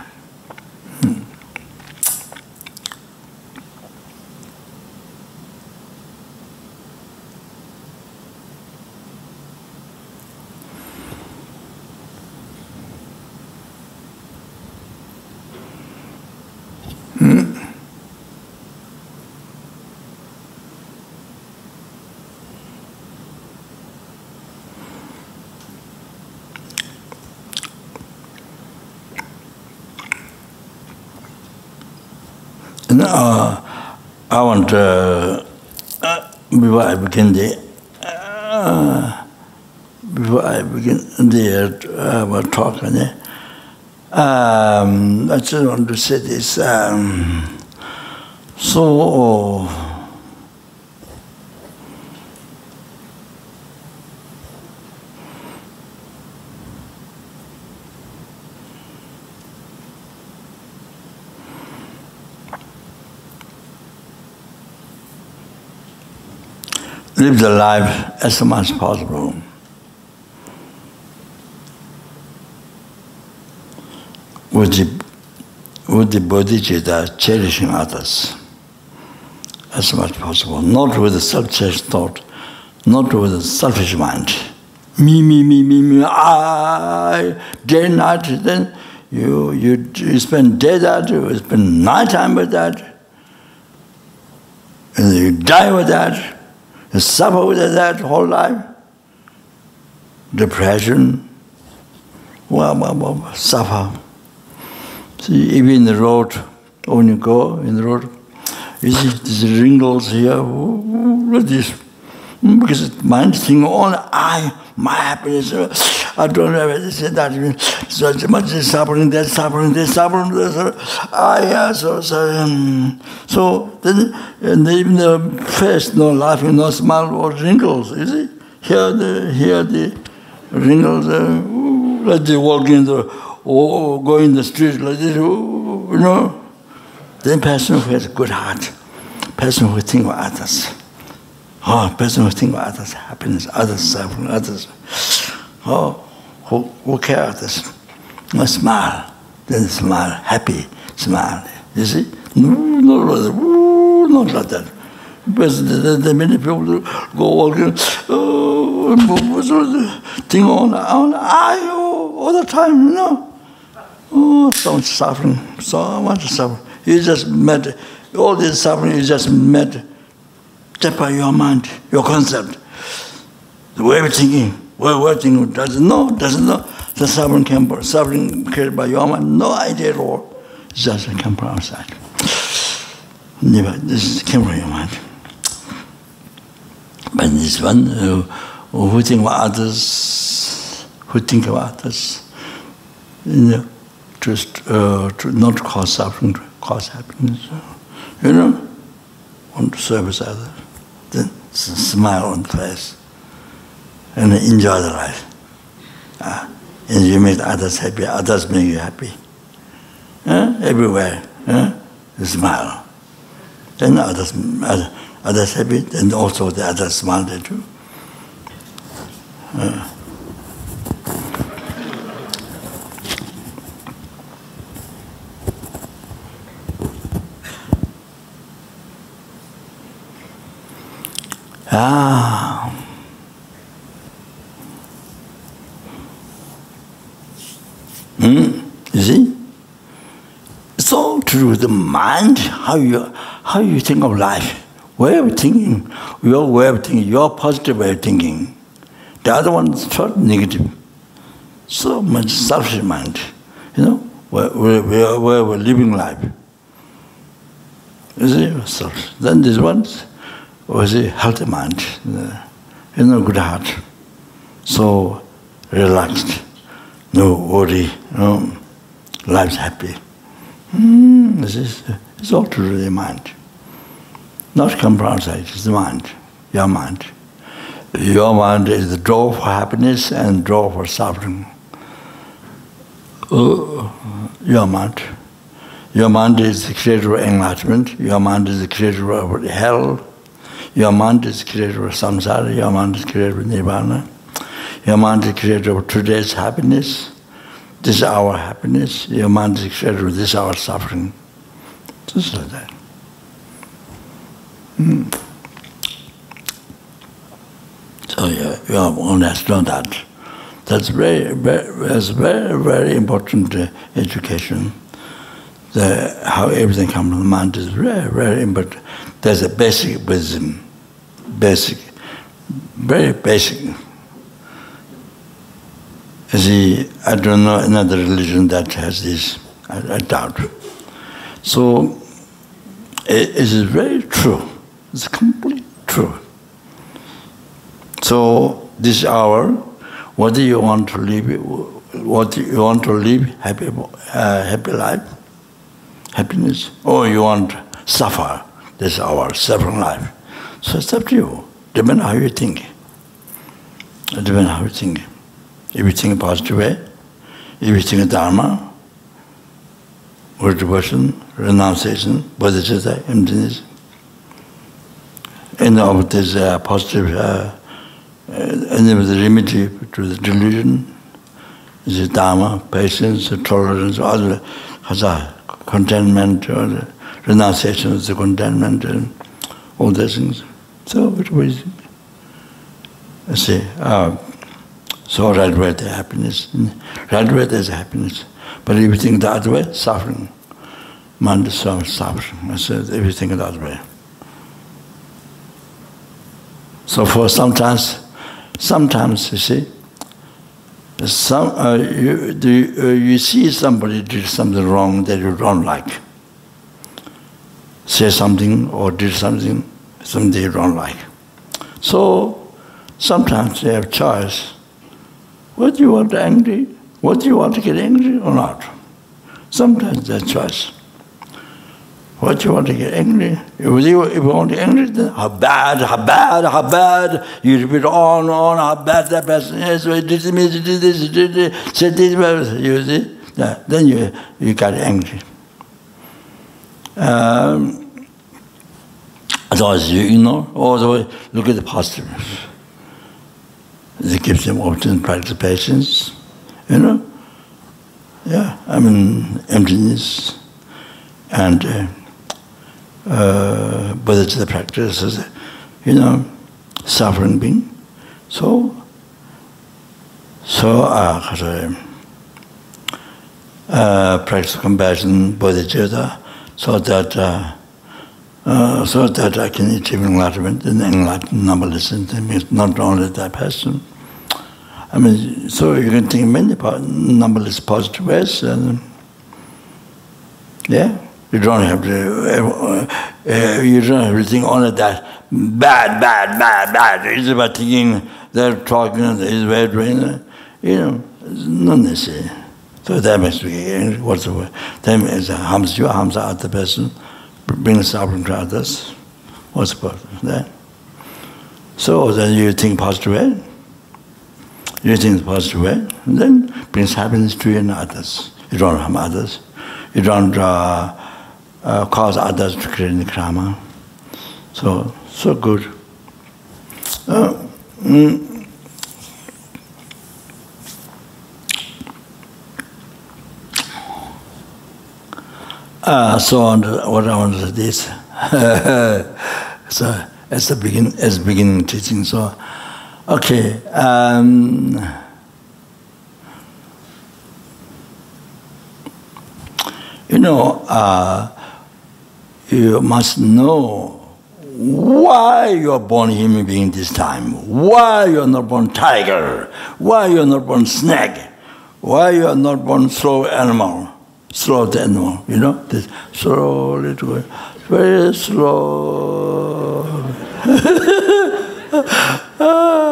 uh, I want to uh, before I begin the uh, before I begin the uh, talk um, I just want to say this um, so live the life as much as possible. With the, with the bodhicitta cherishing others as much as possible, not with a selfish thought, not with a selfish mind. Me, me, me, me, me, I, day night, then you, you, you spend day that, you spend night time with that, and you die with that. Suffer with that whole life. Depression, well, well, well, suffer. See, even in the road, when you go in the road, you see these wrinkles here, what this? Because mind thinking only I, my happiness, uh, I don't have this and that. So much is suffering, that suffering, this suffering, this I yeah, so so um, so then and even the face, no laughing, no smile, or wrinkles. You see, here the here the wrinkles, uh, they walk in the or go in the street like this, you know. Then person who has a good heart, person who think of others. Oh, person who think of others' happiness, others' suffering, others. Oh, who, who cares? A smile, then smile, happy smile. You see, No, not like that. Ooh, not like that. Because the, the many people go walking, uh, oh, thing on, on, I, uh, all the time, you know. Oh, so much suffering, so much suffering. You just met, all this suffering you just met by your mind, your concept. The way of thinking, of thinking doesn't know, doesn't know. The suffering came, suffering created by mind, no idea at all. Just came from outside. Never, this came from your mind. But this one, uh, who think about others, who think about others, you know, just uh, to not cause suffering, to cause happiness. You know, want to service others, then smile on the face and enjoy the life. Uh, and you make others happy, others make you happy. Uh, everywhere, uh, you smile. Then others, others happy, then also the others smile there too. Uh. Ah, Hmm? You see? It's So through the mind, how you, how you think of life, way of thinking, your way of thinking, your positive way of thinking. The other one is thought negative. So much selfish mind, you know, where, where, where, where we're living life. You see, selfish. Then this one was a healthy mind, you know, good heart. So relaxed. No worry, no, life's happy. Mm, this is it's all to the mind. Not come from outside, it's the mind, your mind. Your mind is the door for happiness and door for suffering. Uh, your mind. Your mind is the creator of enlightenment. Your mind is the creator of hell. Your mind is the creator of samsara, your mind is the creator of nirvana. Your mind is creator of today's happiness. This is our happiness. Your mind is creator of this our suffering. Just like that. Mm. So yeah, have one has to know that. That's very, very, that's very, very important uh, education. The, how everything comes from the mind is very, very important. There's a basic wisdom, basic, very basic. See, I don't know another religion that has this, I, I doubt. So, it, it is very true. It's complete true. So, this hour, whether you want to live, what you want to live happy, uh, happy life, happiness, or you want suffer, this hour, suffering life. So it's up to you. Depends how you think. Depends how you think. everything passed away, everything dharma, or devotion, renunciation, bodhicitta, emptiness. and of this uh, positive, uh, uh and of the remedy to the delusion, is the dharma, patience, tolerance, all the hazard, contentment, or the renunciation of the contentment, and all those things. So it was, I see, uh, so the happiness. Way there's happiness. But if you think the other way, suffering. Mind is suffering. I said, if you think the other way. So for sometimes, sometimes you see, some uh, you, do, uh, you see somebody did something wrong that you don't like. Say something or did something, something you don't like. So sometimes they have choice. What do you want angry? What do you want to get angry or not? Sometimes have choice. What you want to get angry? If you, if you want to get angry, then how bad, how bad, how bad. You repeat on on, how bad that person is. So did this, did this, did this, said this, you see? Yeah, then you, you got angry. Um, otherwise, you ignore, or look at the positive. It gives them to practice patience, you know? Yeah, I mean, emptiness and. Uh, uh, Bodhicitta practice is, you know, suffering being. So, so uh, uh, practice compassion, bodhicitta, so that uh, uh, so that I can achieve enlightenment and enlighten numberless means not only that person. I mean, so you can think many numberless positive ways, and yeah, you don't have to. Uh, uh, you don't have to think only that bad, bad, bad, bad. It's about thinking they're talking, is way doing. You know, not necessary. So that makes me what's the word? That means harms you, harms the other person, brings suffering to others. What's the of that? So then you think positive way, you think positive way, then brings happiness to you and others. You don't harm others. You don't uh, uh, cause others to create karma. So, so good. Uh, mm, Uh, so on, what I want to this. so as the begin, as beginning teaching. So, okay. Um, you know, uh, you must know why you are born human being this time. Why you are not born tiger. Why you are not born snake. Why you are not born slow animal slow animal, you know, this slowly very slow.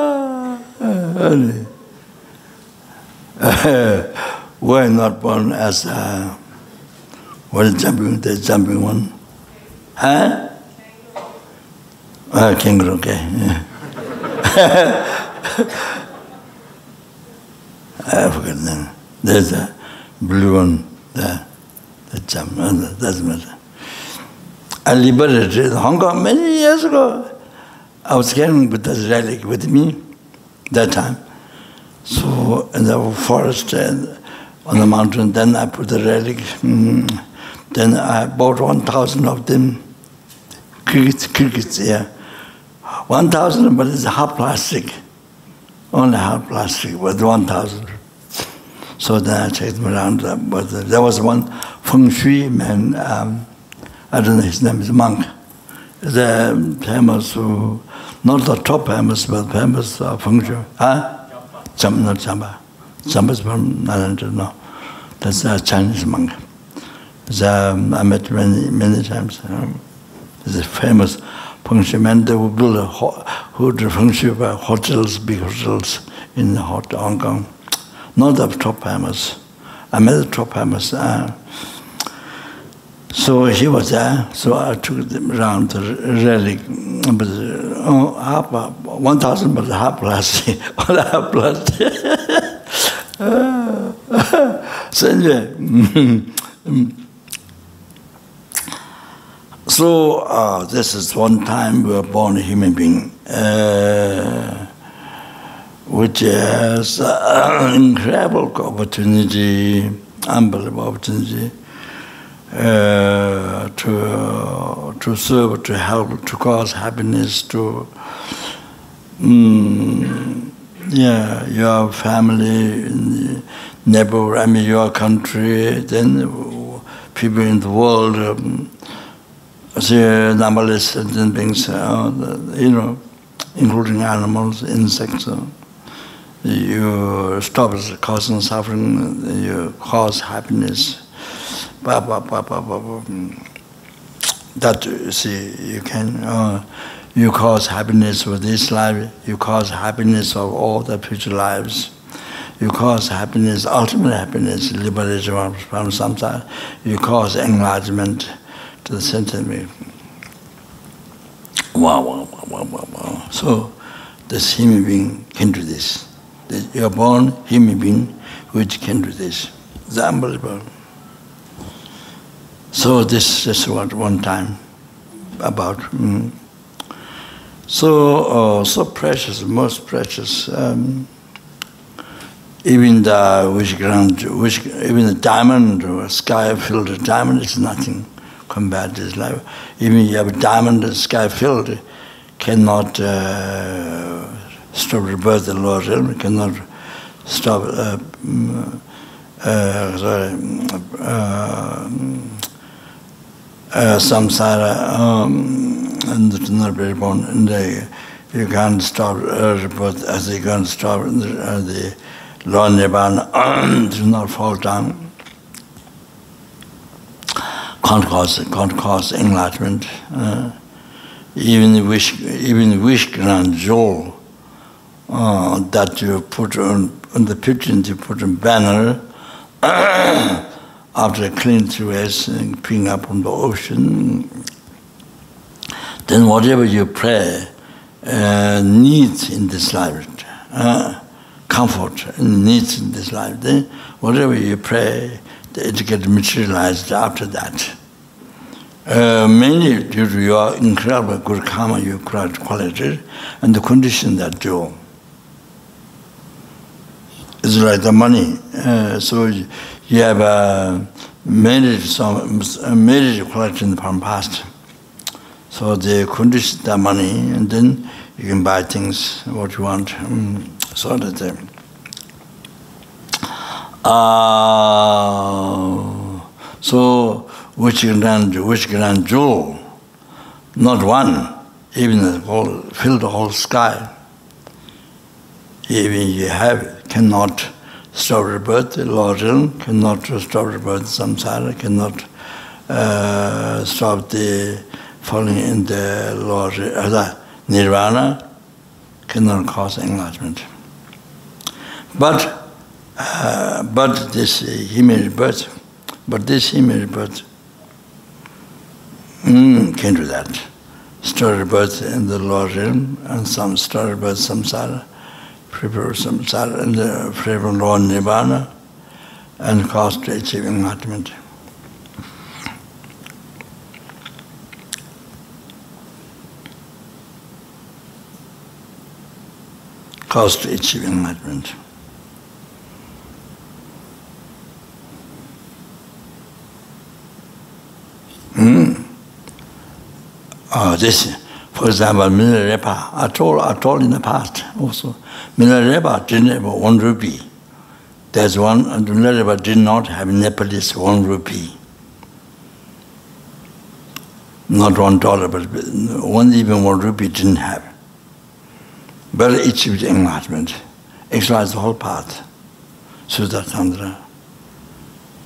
were not born as a what is jumping the jumping one huh ah kangaroo okay Yeah. I forgot the name. There's a blue one there. The jump, that doesn't matter. I liberated Hong Kong many years ago. I was carrying Buddha's relic with me. That time. So in the forest and on the mountain, then I put the relic. Mm, then I bought 1,000 of them. Crickets, crickets, yeah. 1,000, but it's half plastic. Only half plastic, but 1,000. So then I checked them around. Uh, but there was one feng shui man, um, I don't know, his name is Monk. The famous, uh, not the top famous but famous uh, function huh? Jump not jump jump is from Nalanda no. That's a Chinese monk the, um, I met many many times um, know. the famous function man. They would build a ho who the function by uh, hotels big hotels in hot Hong Kong. Not the top famous. I met the top famous uh, so he was there, so I took them around the relic, but oh, half, 1,000 but half plastic, all half plastic. so anyway, so uh, this is one time we were born a human being. Uh, which has an incredible opportunity, unbelievable opportunity uh, to uh, to serve, to help, to cause happiness to um, yeah your family, neighbor, I mean your country, then people in the world. Um, say numberless beings, uh, you know, including animals, insects. Uh, you stop causing suffering, you cause happiness. That you see, you can uh, you cause happiness for this life. You cause happiness of all the future lives. You cause happiness, ultimate happiness, liberation from samsara. You cause enlargement to the sentiment. Wow, wow, wow, wow, wow, wow. So, this human being can do this you are born human being which can do this. It's unbelievable. So this is what one time about. Mm. So uh, so precious, most precious. Um, even the which ground, which even the diamond or sky filled diamond is nothing compared to this life. Even you have a diamond sky filled, cannot uh, stop rebirth the lower realm, cannot stop uh, mm, uh, sorry, uh, uh, samsara um, and the born and the, you can't stop uh, rebirth as you can't stop the, uh, the lower nirvana do not fall down. Can't cause can't cause enlightenment uh, even wish even wish grand jewel uh, that you put on, on the pigeon you put a banner after a cleanse and being up on the ocean. Then whatever you pray uh, needs in this life uh, comfort needs in this life then whatever you pray it gets materialized after that. Uh, mainly due to your incredible good karma your great quality and the condition that you is like the money uh, so yeah but uh, many some uh, many quality collection from past. So they condition the money and then you can buy things what you want. Mm, so that they uh, so which grand which grand jewel? Not one. Even the whole fill the whole sky. Even you have cannot strawberry birth illusion cannot strawberry birth samsara, cannot uh, stop the falling in the illusion, uh, the nirvana cannot cause enlightenment. But uh, but this uh, human birth, but this human birth mm, can do that. started birth in the lower realm and some started birth samsara, prepare samsara, and the prepare lower nirvana, and cause to achieving enlightenment. Cause to achieving enlightenment. Hmm. Uh, this, for example, Minarepa, at all, at all in the past also. Minarepa didn't have one rupee. There's one, Minarepa did not have Nepalese one rupee. Not one dollar, but one even one rupee didn't have. But it achieved enlightenment, exercised the whole path. Siddhartha Chandra.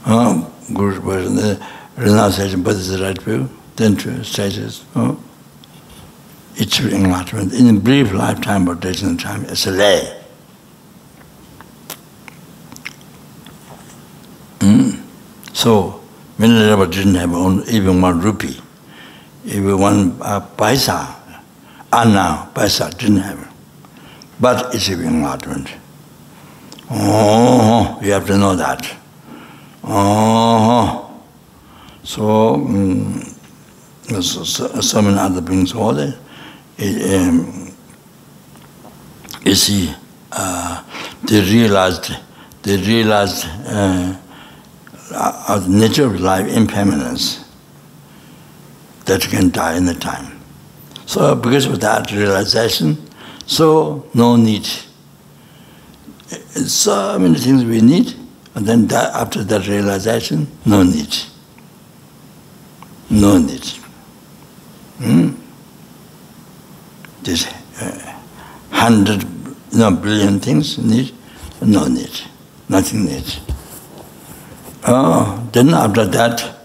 Huh? Guru Bhajan, renunciation, but it's the right view, then two stages. Huh? It's enlightenment. In a brief lifetime or days time, it's a lay. Mm. So, Milarepa didn't have own, even one rupee, even one uh, paisa, anna paisa didn't have. But it's enlightenment. Oh, you have to know that. Oh, so um, so many other beings all there. You see, uh, they realized, they realized uh, uh, the nature of life impermanence that you can die the time. So because of that realization, so no need. So many things we need, and then that, after that realization, no need. No need. Hmm? This uh, hundred, no, billion things need, no need, nothing needs. Oh, then after that,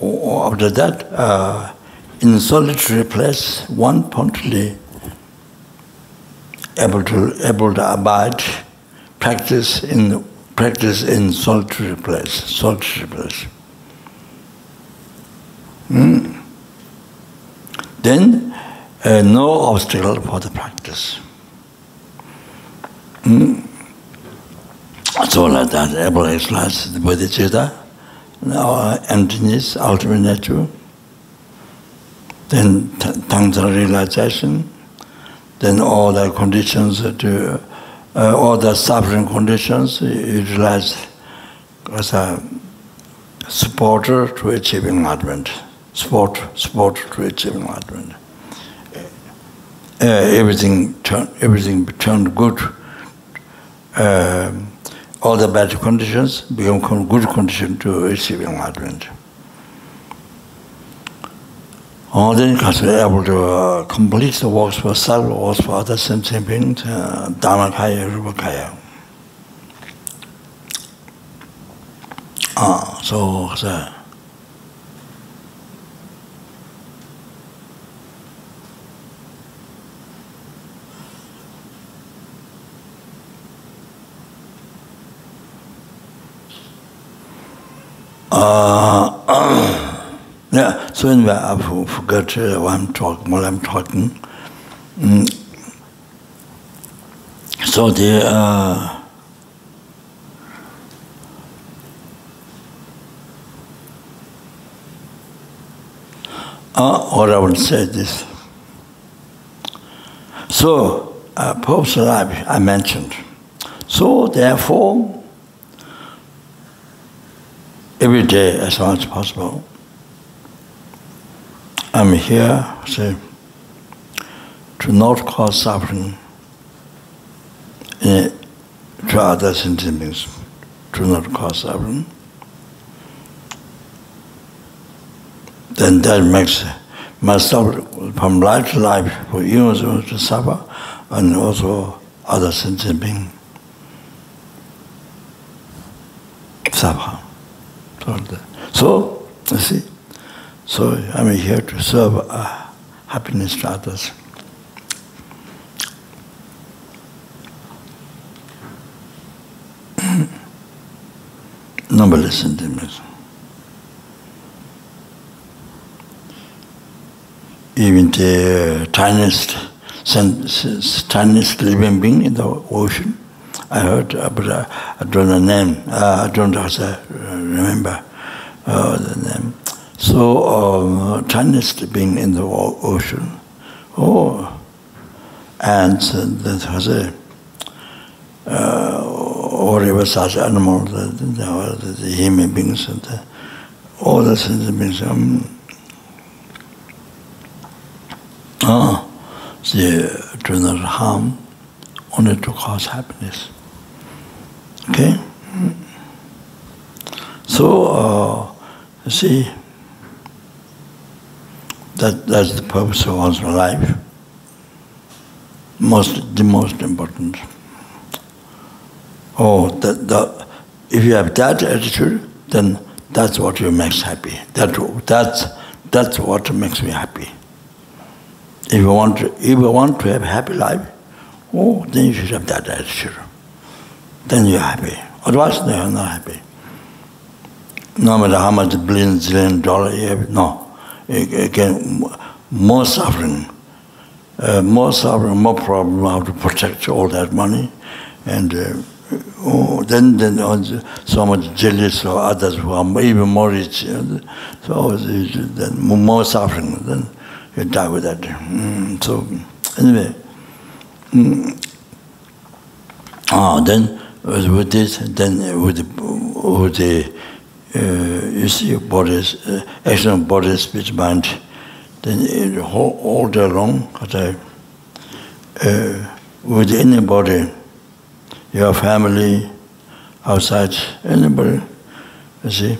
oh, after that, uh, in solitary place, one promptly able to able to abide, practice in practice in solitary place, solitary place. Hmm? then uh, no obstacle for the practice. Mm? So like that, able exercise the bodhicitta, our emptiness, ultimate nature, then tantra realization, then all the conditions to uh, all the suffering conditions utilized as a supporter to achieving enlightenment. Support, support to achieving enlightenment. uh, everything turned everything turned good. Uh, all the bad conditions become good condition to receiving enlightenment all then cause we able to uh, complete the works for self works for other sentient beings uh, dharma kaya rupa kaya. Ah so so Uh, yeah, so anyway, I forgot uh, what I'm talking, while I'm talking. Mm. So the uh, uh, what I would say this. So, uh, Pope's life I mentioned. So therefore, every day as long as possible. I'm here say, to not cause suffering eh, in, to other sentient beings, to not cause suffering. Then that makes myself from life to life for humans to suffer and also other sentient beings suffer. So, you see, so I'm here to serve uh, happiness to others. Numberless sentiments. Even the tiniest, tiniest living being in the ocean I heard, but uh, I don't know the name. I don't remember uh, the name. So um, Chinese being in the ocean. Oh, and that was a uh, whatever such animal, the, the, the, human beings and the, all the sentient beings. Um, uh, they do not harm, only to cause happiness. Okay? So, uh, you see, that, that's the purpose of one's life. Most, the most important. Oh, that, the, if you have that attitude, then that's what you makes happy. That, that's, that's what makes me happy. If you want to, if you want to have a happy life, oh, then you should have that attitude then you're happy. Otherwise, no, you're not happy. No matter how much billion, zillion dollar you have, no. Again, more suffering, uh, more suffering, more problem, how to protect all that money. And uh, oh, then, then so much jealous of others who are even more rich. So then more suffering, then you die with that. Mm, so anyway, mm, ah, then was with this then uh, with the, with the uh, you see bodies uh, action of body speech mind then uh, it, all, all day long uh, uh, with anybody your family outside anybody you see.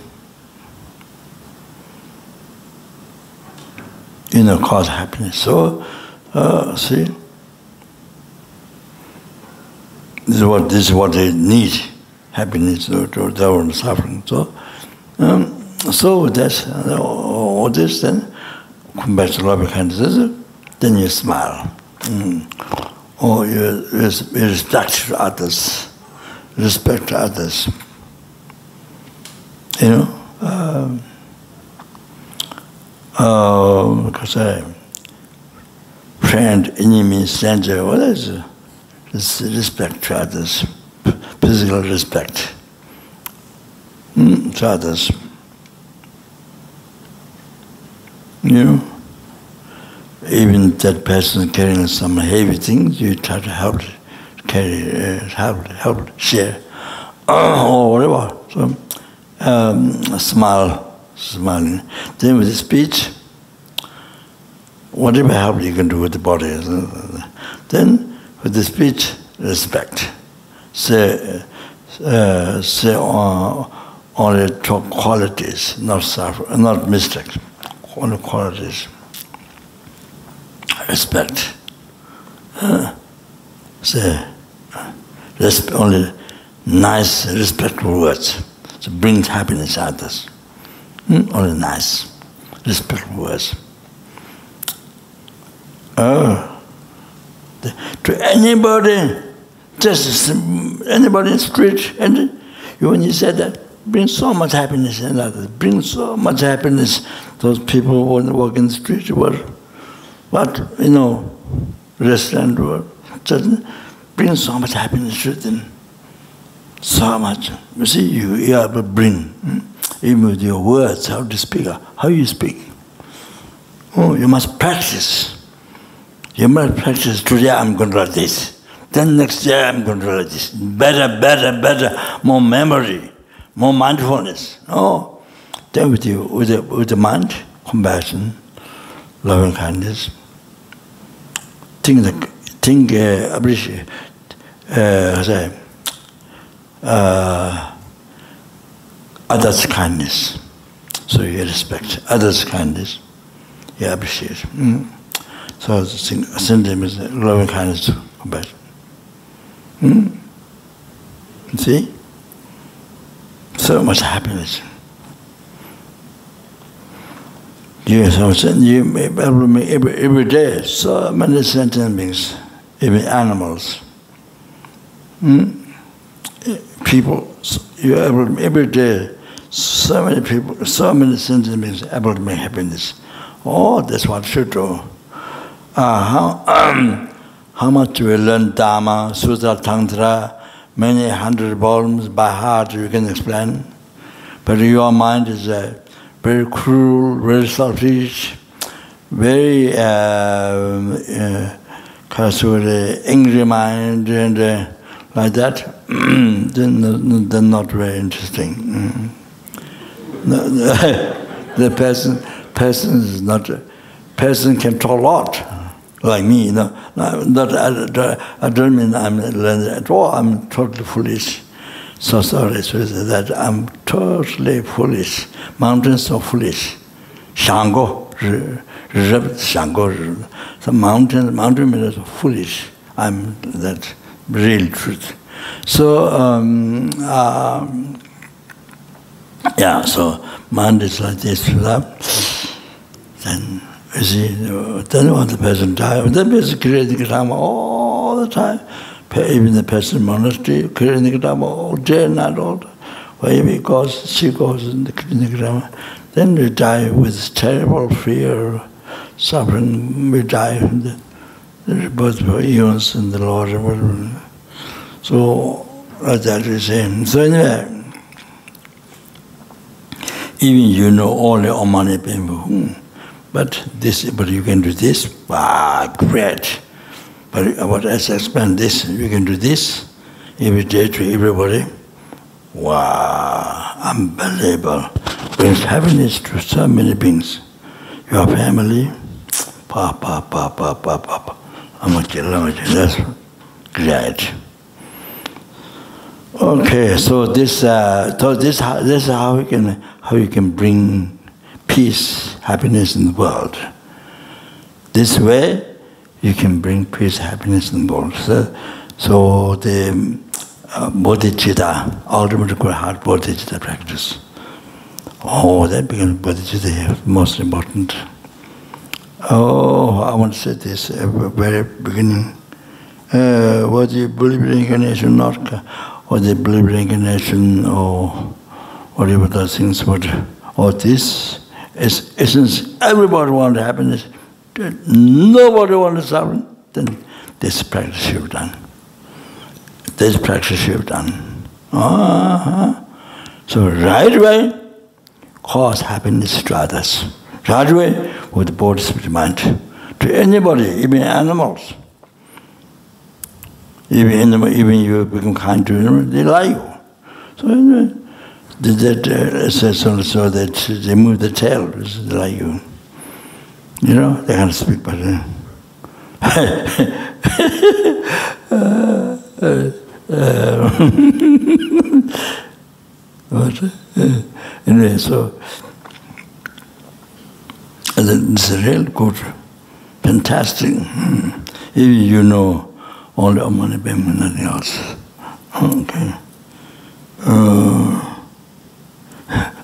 You know, cause happiness. So uh, see This is what this is what they need, happiness or, or their suffering. So, um, so that's uh, all this. Then come back to loving kindness. Then you smile, mm. or you, you respect others, respect others. You know, um, uh, because I friend, enemy, stranger, what is it? Respect to others, physical respect to others. You know, even that person carrying some heavy things, you try to help carry, uh, help, help, share, or whatever. So, um, smile smiling. Then with the speech, whatever help you can do with the body. Then with the speech, respect. Say, uh, say uh, only qualities, not suffer, not mistakes, only qualities. Respect. Uh, say, resp- only nice, respectful words. So brings happiness others. Hmm? Only nice, respectful words. Oh, to anybody, just anybody in the street, and when you said that, brings so much happiness in others, brings so much happiness. Those people who walk in the street were, what, you know, restaurant were, just brings so much happiness to them. So much. You see, you, you have to bring, hmm? even with your words, how to speak, how you speak. Oh, you must practice. You must practice today, I'm going to write this. Then next year, I'm going to write this. Better, better, better, more memory, more mindfulness. No. Then with, you, with, the, with the mind, compassion, loving kindness, think, the, think uh, appreciate, uh, say, uh, others' kindness. So you respect others' kindness, you appreciate. Mm. So symptom is loving kindness, compassion. Hmm? See? So much happiness. I was saying, you every, every, every day, so many sentient beings, even animals. Hmm? People, you every, every day, so many people, so many sentient beings to make happiness. Oh, that's what should do. Uh, how, um, how much we learn Dharma, Sutra, Tantra, many hundred volumes by heart you can explain. But your mind is uh, very cruel, very selfish, very uh, uh, angry mind and uh, like that, then they're not very interesting. Mm. the person, person is not, person can talk a lot like me, you know, that uh, I, I don't mean I'm at all, I'm totally foolish. So sorry, so that I'm totally foolish. Mountains are foolish. Shango, Shango, the mountain, mountain means foolish. I'm that real truth. So, um, uh, yeah, so mind is like this, then see, then when the person dies, the person creating Dharma all the time. Even the person monastery creating Dharma all day and night, all the Wherever he goes, she goes in the Dharma. Then we die with terrible fear, suffering. We die from the, the of eons in the Lord. So, like that we say. So anyway, even you know all the Omani people, hmm, but this, but you can do this. Wow, great! But what else expand this? You can do this every day to everybody. Wow, unbelievable! Brings happiness to so many beings. Your family, pa pa pa pa pa pa pa. That's great. Okay, so this, uh, so this, this is how we can, how you can bring peace, happiness in the world. This way, you can bring peace, happiness in the world. So, so the uh, bodhicitta, ultimate heart bodhicitta practice. Oh, that becomes bodhicitta most important. Oh, I want to say this at the very beginning. Uh, what you believe in incarnation, not, or the believe in or whatever those things, but, or this, is essence, everybody wants happiness, nobody wants suffering, then this practice you've done. This practice you've done. Uh-huh. So right away, cause happiness to others. Right away, with the bodhisattva mind. To anybody, even animals. Even, even you become kind to them, they like you. So anyway, did that says also that they move the tail, like you. You know, they can't speak, but. Uh, uh, uh, uh, anyway, so it's real good, fantastic. If you know only Om Mani Padme, nothing else. Okay. Uh,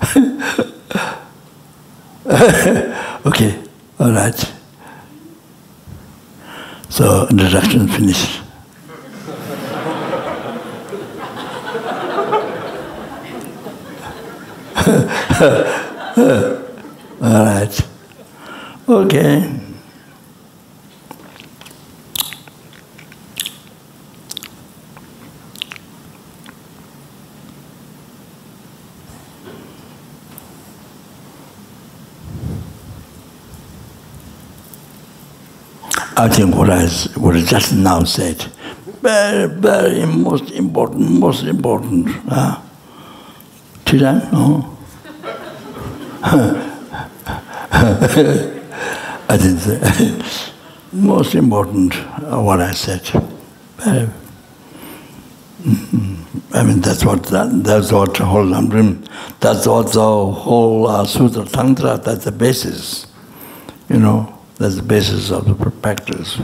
okay, all right. So introduction finished. all right. Okay. I think what I, what I just now said, very, very most important, most important. Uh, did I? No. I didn't say. most important, uh, what I said. Very, mm-hmm. I mean, that's what that, that's what whole Lamrim, that's what the whole uh, Sutra Tantra, that's the basis, you know. That's the basis of the practice.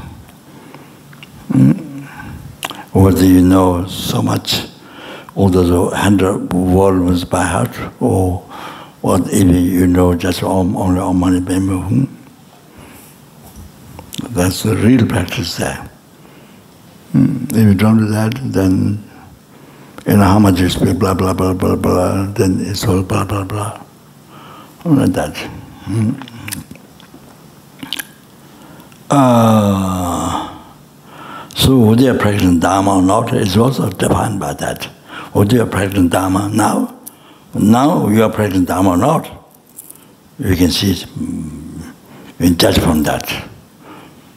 Mm. Whether you know so much, all the hundred volumes by heart, or what even you know just Om, only Om Mani Padme Hum. That's the real practice there. Mm. If you don't do that, then you know how much you speak blah blah blah blah blah, then it's all blah blah blah. Like that. Mm. Uh, so Udaya practicing Dharma or not is also defined by that. Udaya practicing Dharma now. Now you are practicing Dharma or not. You can see it, you can judge from that.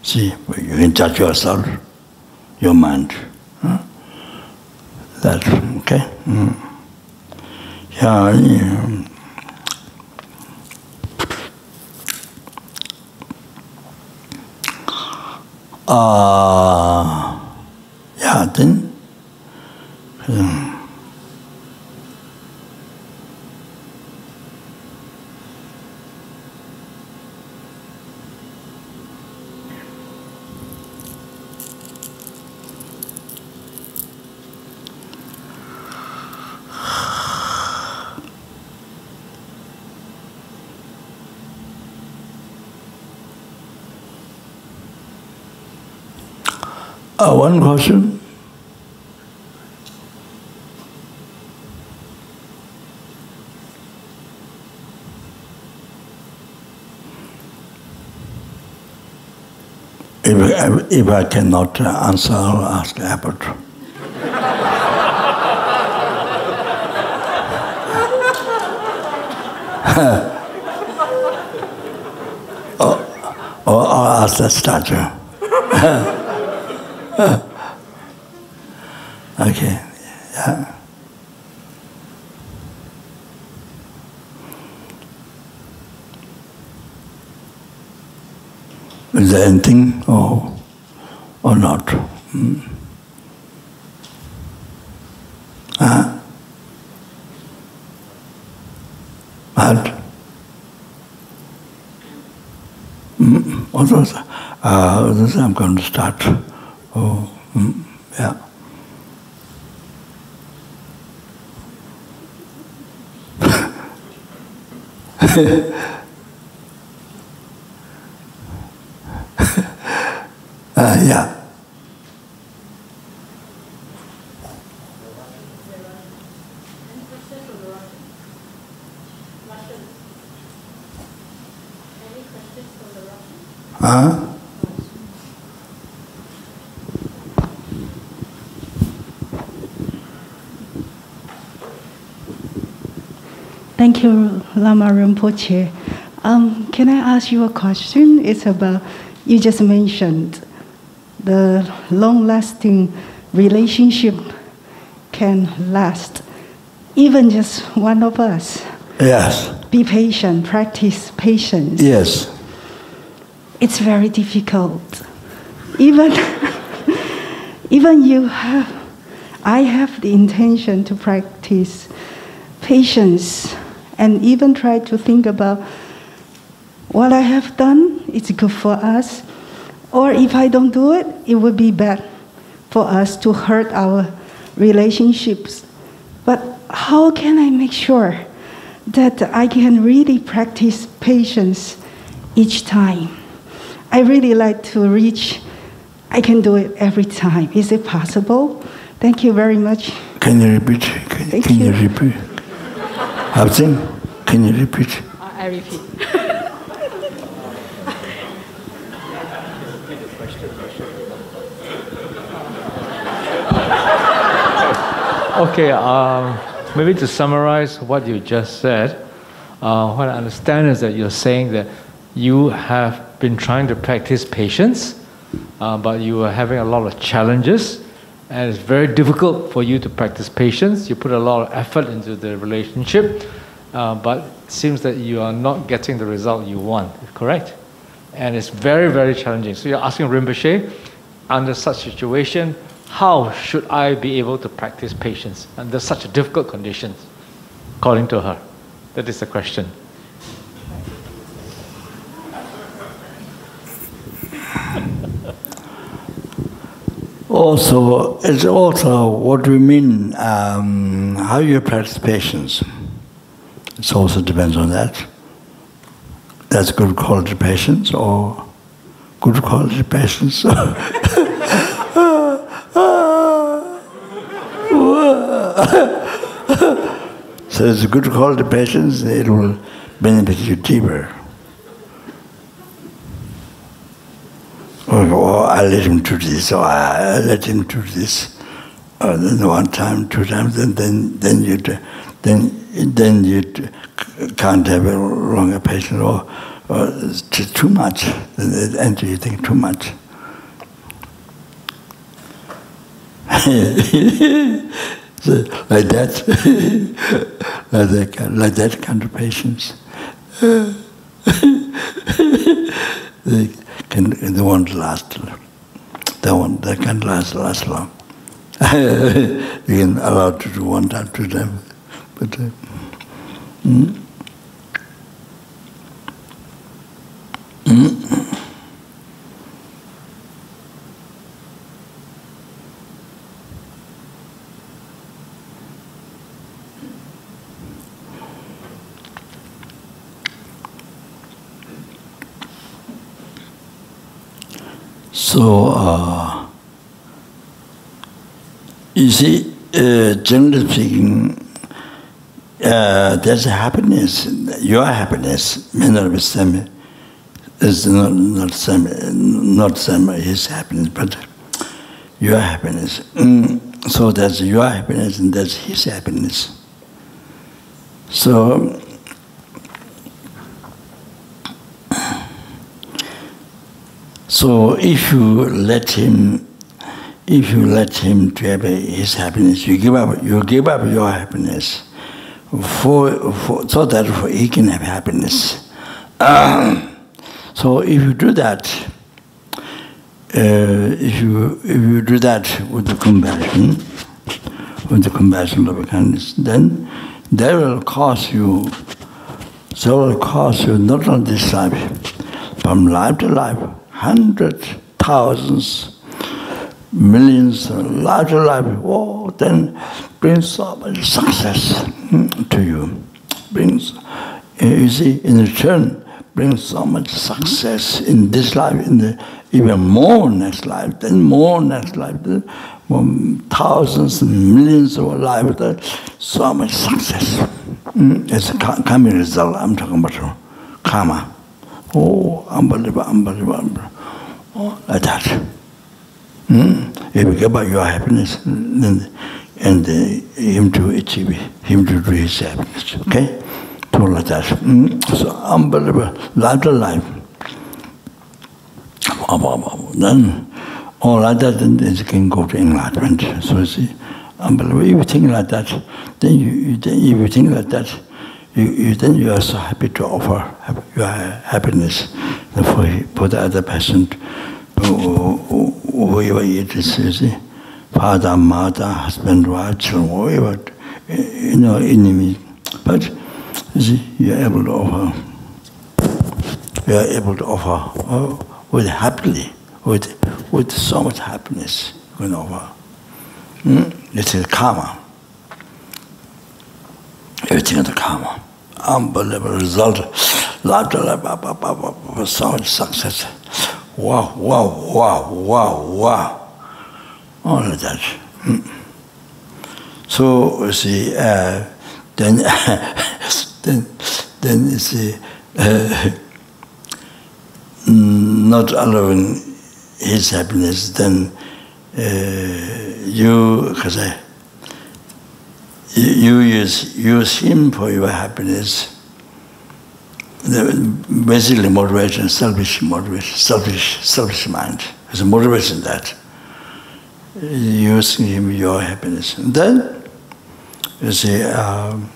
See, you can judge yourself, your mind. Huh? That, okay? Mm. Yeah, yeah. 아, 야든, 음. Uh, one question. If, if I cannot answer, I'll ask abbot. or, or I'll ask the statue. okay, yeah. Is there anything or, or not? Hmm. Huh? What? Mm, others, uh, I'm going to start. Oh, mm, yeah. uh, yeah. Huh? Thank you, Lama Rinpoche. Um, can I ask you a question? It's about, you just mentioned the long lasting relationship can last even just one of us, Yes. be patient, practice patience. Yes. It's very difficult. Even, even you have, I have the intention to practice patience and even try to think about what I have done, it's good for us. Or if I don't do it, it would be bad for us to hurt our relationships. But how can I make sure that I can really practice patience each time? I really like to reach, I can do it every time. Is it possible? Thank you very much. Can you repeat? Can, Thank can you. you. repeat? Can you repeat? I repeat. Okay, um, maybe to summarize what you just said, uh, what I understand is that you're saying that you have been trying to practice patience, uh, but you are having a lot of challenges, and it's very difficult for you to practice patience. You put a lot of effort into the relationship, uh, but it seems that you are not getting the result you want, correct? And it's very, very challenging. So you're asking Rinpoche, under such situation, how should I be able to practice patience under such difficult conditions, according to her? That is the question. Also, it's also what do we mean, um, how you practice patience. It also depends on that. That's good quality patience or good quality patience. so it's good quality patience, it will benefit you deeper. Or, I let him do this, or I, let him do this. Then one time, two times, and then then you then then you can't have a longer patience, or, or too much, and you think too much. so, like that, like that, like that kind of patience. they can they won't last. They won't. They can last last long. you can allow to do one time, two times, but. Uh, mm. So, uh, you see, uh, generally speaking, uh, there's happiness. Your happiness may not be same. Is not not same. Not same his happiness, but your happiness. Mm, so there's your happiness and there's his happiness. So So if you let him, if you let him to have his happiness, you give up, you give up your happiness, for, for so that he can have happiness. Um, so if you do that, uh, if you if you do that with the compassion, with the compassion of kindness, then that will cause you. So will cause you not only this life, from life to life, hundreds, thousands, millions, large life, oh, then brings so much success hmm, to you. Brings, eh, you see, in return, brings so much success in this life, in the even more next life, then more next life, then more thousands and millions of lives, so much success. Hmm, it's a coming result, I'm talking about karma. Oh, unbelievable, unbelievable, unbelievable. Oh, like that. if you give up your happiness then and uh, him to achieve him to do his happiness okay? To like that mm. so unbelievable life. Life wow, wow, wow. then all like that then it can go to enlightenment so you see unbelievable if you think like that then you, you then if you think like that you, you then you are so happy to offer your happiness for, for the other person. whoever it is, father, mother, husband, wife, whoever, you know, enemy. But see, you are able to offer, you are able to offer oh, with happily, with, with so much happiness you can offer. Hmm? It is karma. Everything is karma. Unbelievable result. Love, love, love, love, love, so much success. wow, wow, wow, wow, wow. Oh, All of that. So, see, uh, then, then, then, see, uh, not allowing his happiness, then uh, you, cause you use, use him for your happiness, The, basically, motivation, selfish motivation, selfish, selfish mind. There's a motivation that using him your happiness. And then you see, um,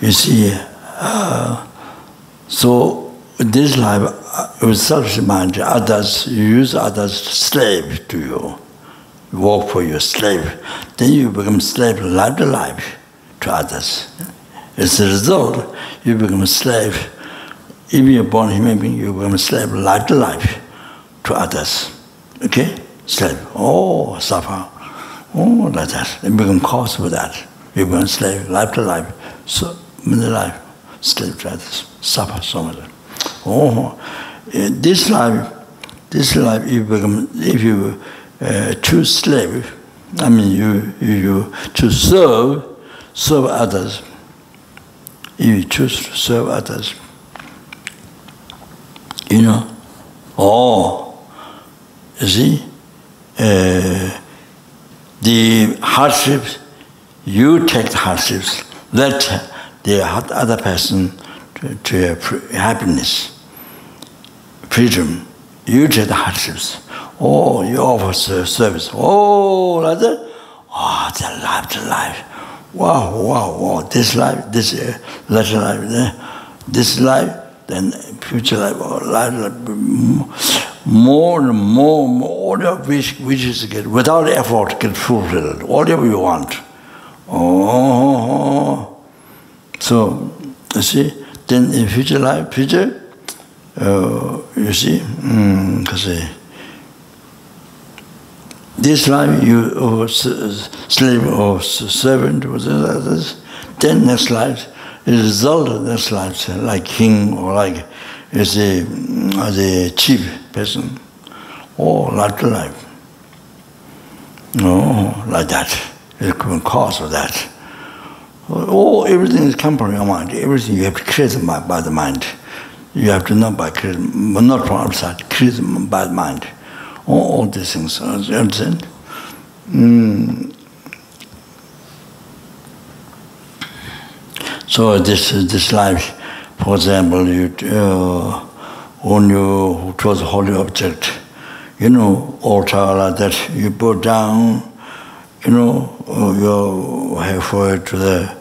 you see, uh, so this life, uh, with selfish mind, others, you use others slave to you work for your slave. Then you become slave life to life to others. As a result, you become a slave. If you're born human being, you become a slave life to life to others. Okay? Slave. Oh, suffer. Oh, like that. You become cause for that. You become a slave life to life. So, in the life, slave to others. Suffer so much. Oh, this life, this life, if you become, if you uh, choose slave, I mean, you, you, you to serve, serve others. You choose to serve others, you know, oh, you see, uh, the hardships, you take the hardships, let the other person to, to happiness freedom, you take the hardships. Oh, you offer service. Oh, like that. Oh, the life, the life. wow, wow, wow, this life, this uh, latter life, uh, this life, then future life, or life, life more and more, more, all your wish, wishes get, without effort, get fulfilled, whatever you want. Oh, so, you see, then in future life, future, uh, you see, mm, you see, uh, this life you or slave or servant was others, then next life is result of next life, like king or like as a as a chief person, or like life. No, like that. It could cause of that. Oh, everything is come from your mind. Everything you have to create by, by the mind. You have to know by creating, not from outside, create by the mind. Oh, oh, all, all these things you understand mm. so this this life for example you uh, when you towards a holy object you know altar like that you put down you know uh, your halfway to the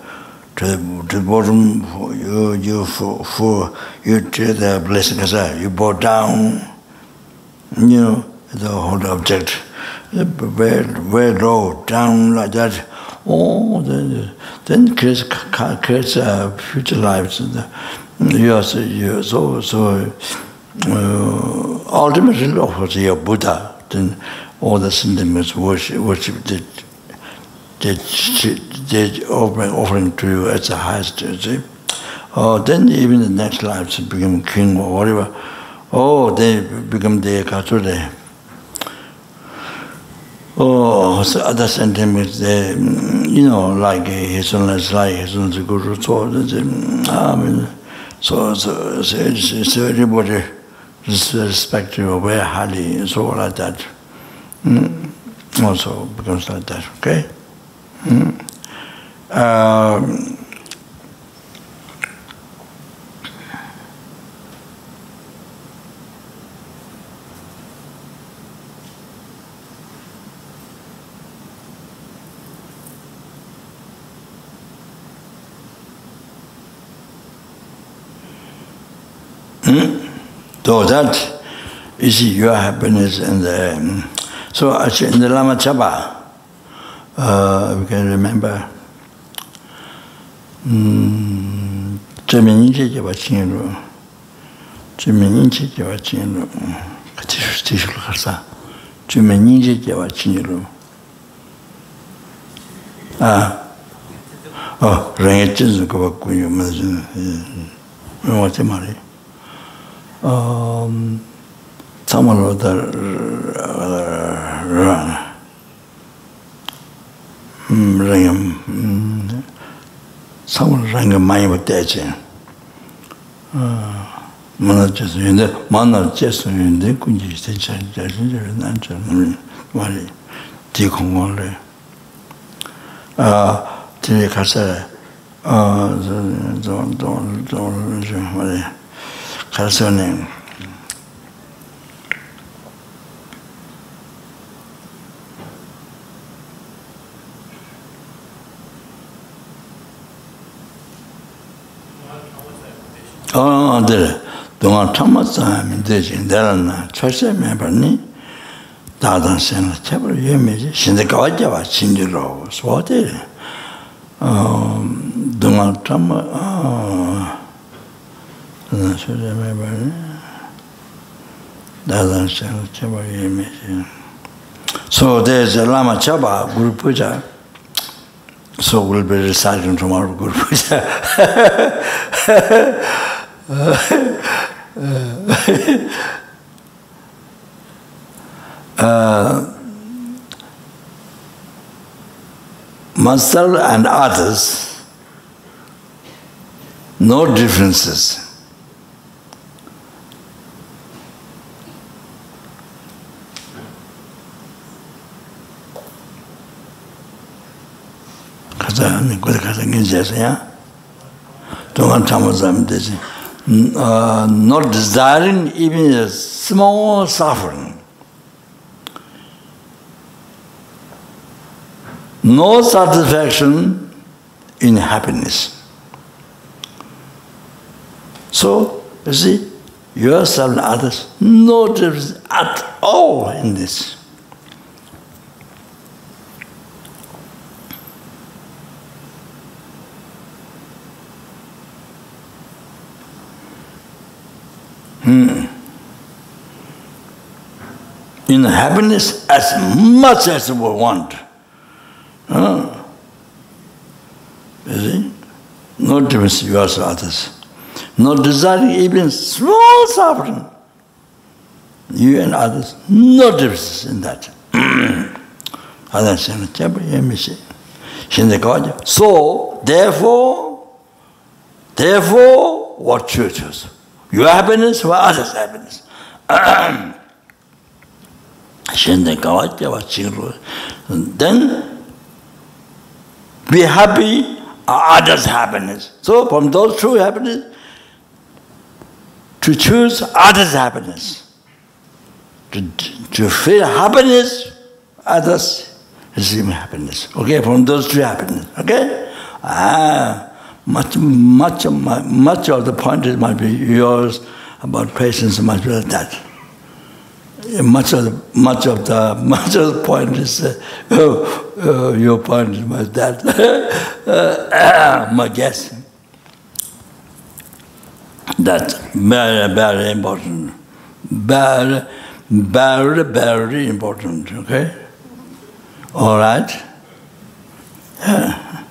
to the, to the bottom you you for, for you to the blessing as you bow down you know the whole object, where, where low, down like that, oh, then, then creates, creates uh, future lives. And, uh, yes, yes, so, so uh, ultimately, of course, you're Buddha, then all the sentiments worship, worship the that, that offering, offering to you as the highest, you see. Oh, then even the next lives become king or whatever. Oh, they become the Katsure. Oh, so other sentiments, they, mm, you know, like uh, his own is like his own the guru told I mean, so, so, so, it's, everybody is respective of where Hali is all like that. Mm. Also becomes like that, okay? Mm. Um, So that is your happiness and the, um, so actually in the Lama Chaba, uh, we can remember um, Chemeninche Jeba Chinru, Chemeninche Jeba Chinru, Katishu Tishul Kharsa, Chemeninche Jeba Chinru. Ah, 어, 랭에 찐스 거 같고요. 무슨 뭐 어째 말이. 어, tsamalwa da rana rangam tsamalwa rangam mayaba teche mana chesu yunde, mana chesu yunde kunji iste chari chari chari nan chari nami wali di kongon le tiri karsa zon zon zon zon zon wali 가서 어, 저, 저, 저, 저, 저, 뭐래, 가서는 어, 네. 동안 참았으면 되지. 내는 철새매 해봤니? 다단 생을 제발 위험해지. 신대 가와자와 진주로 소대. 어, 동안 참아, dāna sūdhā mē bārī dādāna sēnā chabā yé mē sēnā so there is a lama chabā guru puja so will be reciting tomorrow guru puja uh, myself and others no differences. 가자, 그래 가자, 괜찮으세요? 동안 참아서 되지. Uh, not desiring even a small suffering. No satisfaction in happiness. So, you see, yourself and others, no difference at all in this. Hmm. In happiness as much as we want. Huh? You see? No difference yours or others. No desiring even small suffering. You and others, no difference in that. So, therefore, therefore, what churches? Your happiness or others' happiness. then be happy others' happiness. So from those two happiness, to choose others' happiness. To, to feel happiness, others happiness. Okay, from those two happiness. Okay? Ah much, much, of much of the point is might be yours about patience, much of that. Much of the, much of the, much of the point is, uh, oh, oh, your point is much that. uh, my guess. That's very, very important. Very, very, very important, okay? All right? Yeah.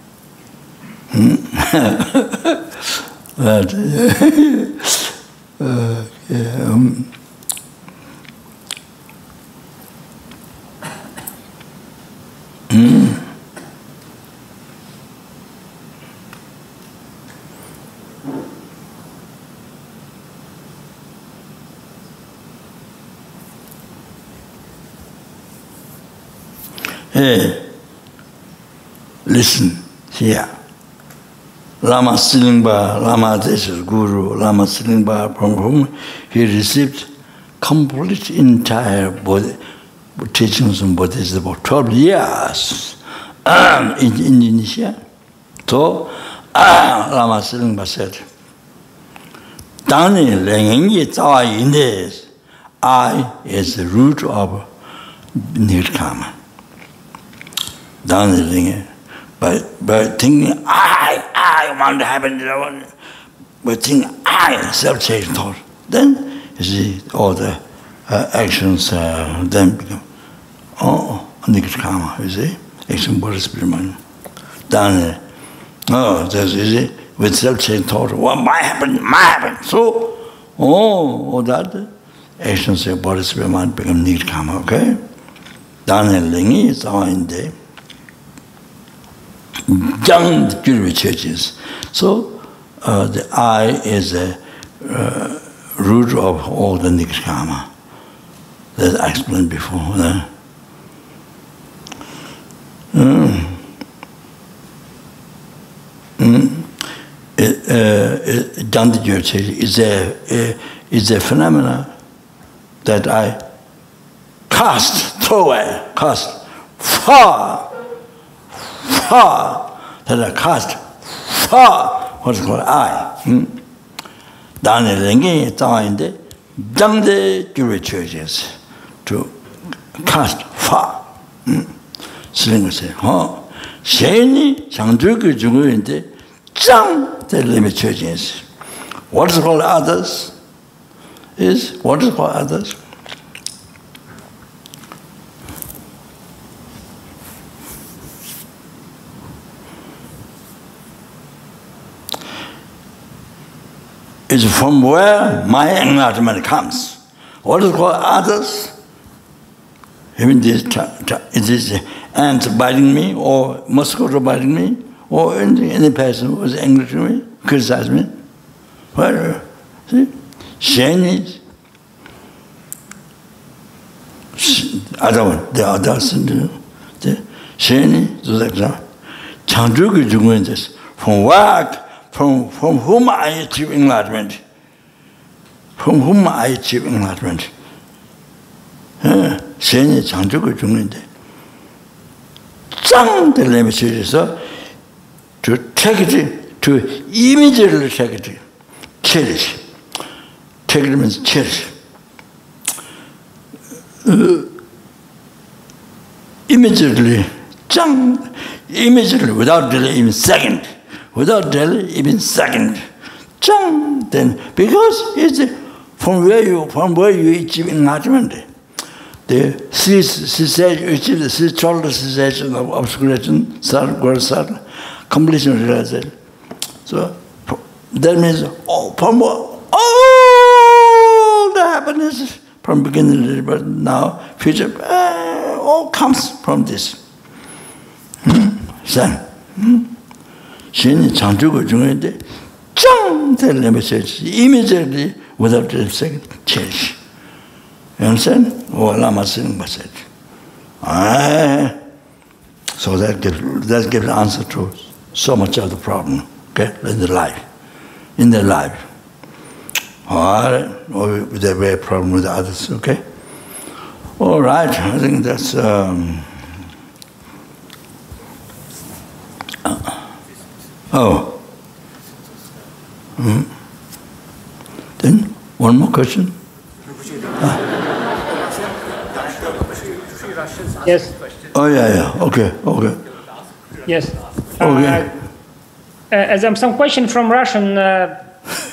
Hey, listen here. Lama Silingba, Lama Desha's guru, Lama Silingba, from whom he received complete entire body teachings on Buddhism for 12 years in Indonesia. So ah, Lama Silingba said, Dani Lengengi Tawa Indes, I is the root of Nirkama. Dani Lengengi. By, by thinking, I Want to happen, I want, by thinking, I, self-change thought, then you see all the uh, actions uh, then become, oh, nirkama, you see, action spirit mind. Dani, oh, that's, you see, with self-change thought, what might happen, might happen. So, oh, all that actions of spirit mind become nirkama, okay? Dani lengi is all in there young Guru churches. So uh, the I is the uh, root of all the nikshama that I explained before. Uh, mm. Mm. It, uh, it, is a, is a phenomena that I cast, throw away, cast far far, that are cast far, what's called I. Hmm? 다음에 랭게 따인데 장대 교회 churches to cast far. 음. 쓰는 것에 어 셰니 장주교 중요인데 짱 텔레미 churches. What is called others is what is called others is from where my enlightenment comes. What is called others? Even this, is this ant biting me, or mosquito biting me, or any, any person who is angry to me, criticize me. Well, see, shame is other one, the others, the shame is, the that's not. Chandrugi is doing this. From what from, from whom I achieve enlightenment. From whom I achieve enlightenment. 세니 장족을 죽는데 짱 되려면 저에서 to take it, to immediately take it, cherish. Take it means cherish. Uh, immediately, 짱, immediately, without delay, even second without delay even second. Chang then because it's from where you from where you achieve enlightenment. The cessation achieve the total cessation of obscuration sar gar sar completion realization. So that means oh, from all the happiness from beginning but now future uh, all comes from this. Hmm? so hmm? 신이 창조가 중요한데 짱 되려면 immediately without the second change. You understand? Or Lama saying message. Ah, so that gives, that gives answer to so much of the problem, okay, in the life, in their life. All right, or with their way problem with others, okay? All right, I think that's. Um, Oh. Mm. Then, one more question. Ah. Yes. Oh, yeah, yeah. Okay, okay. Yes. Okay. Uh, as I'm some question from Russian uh,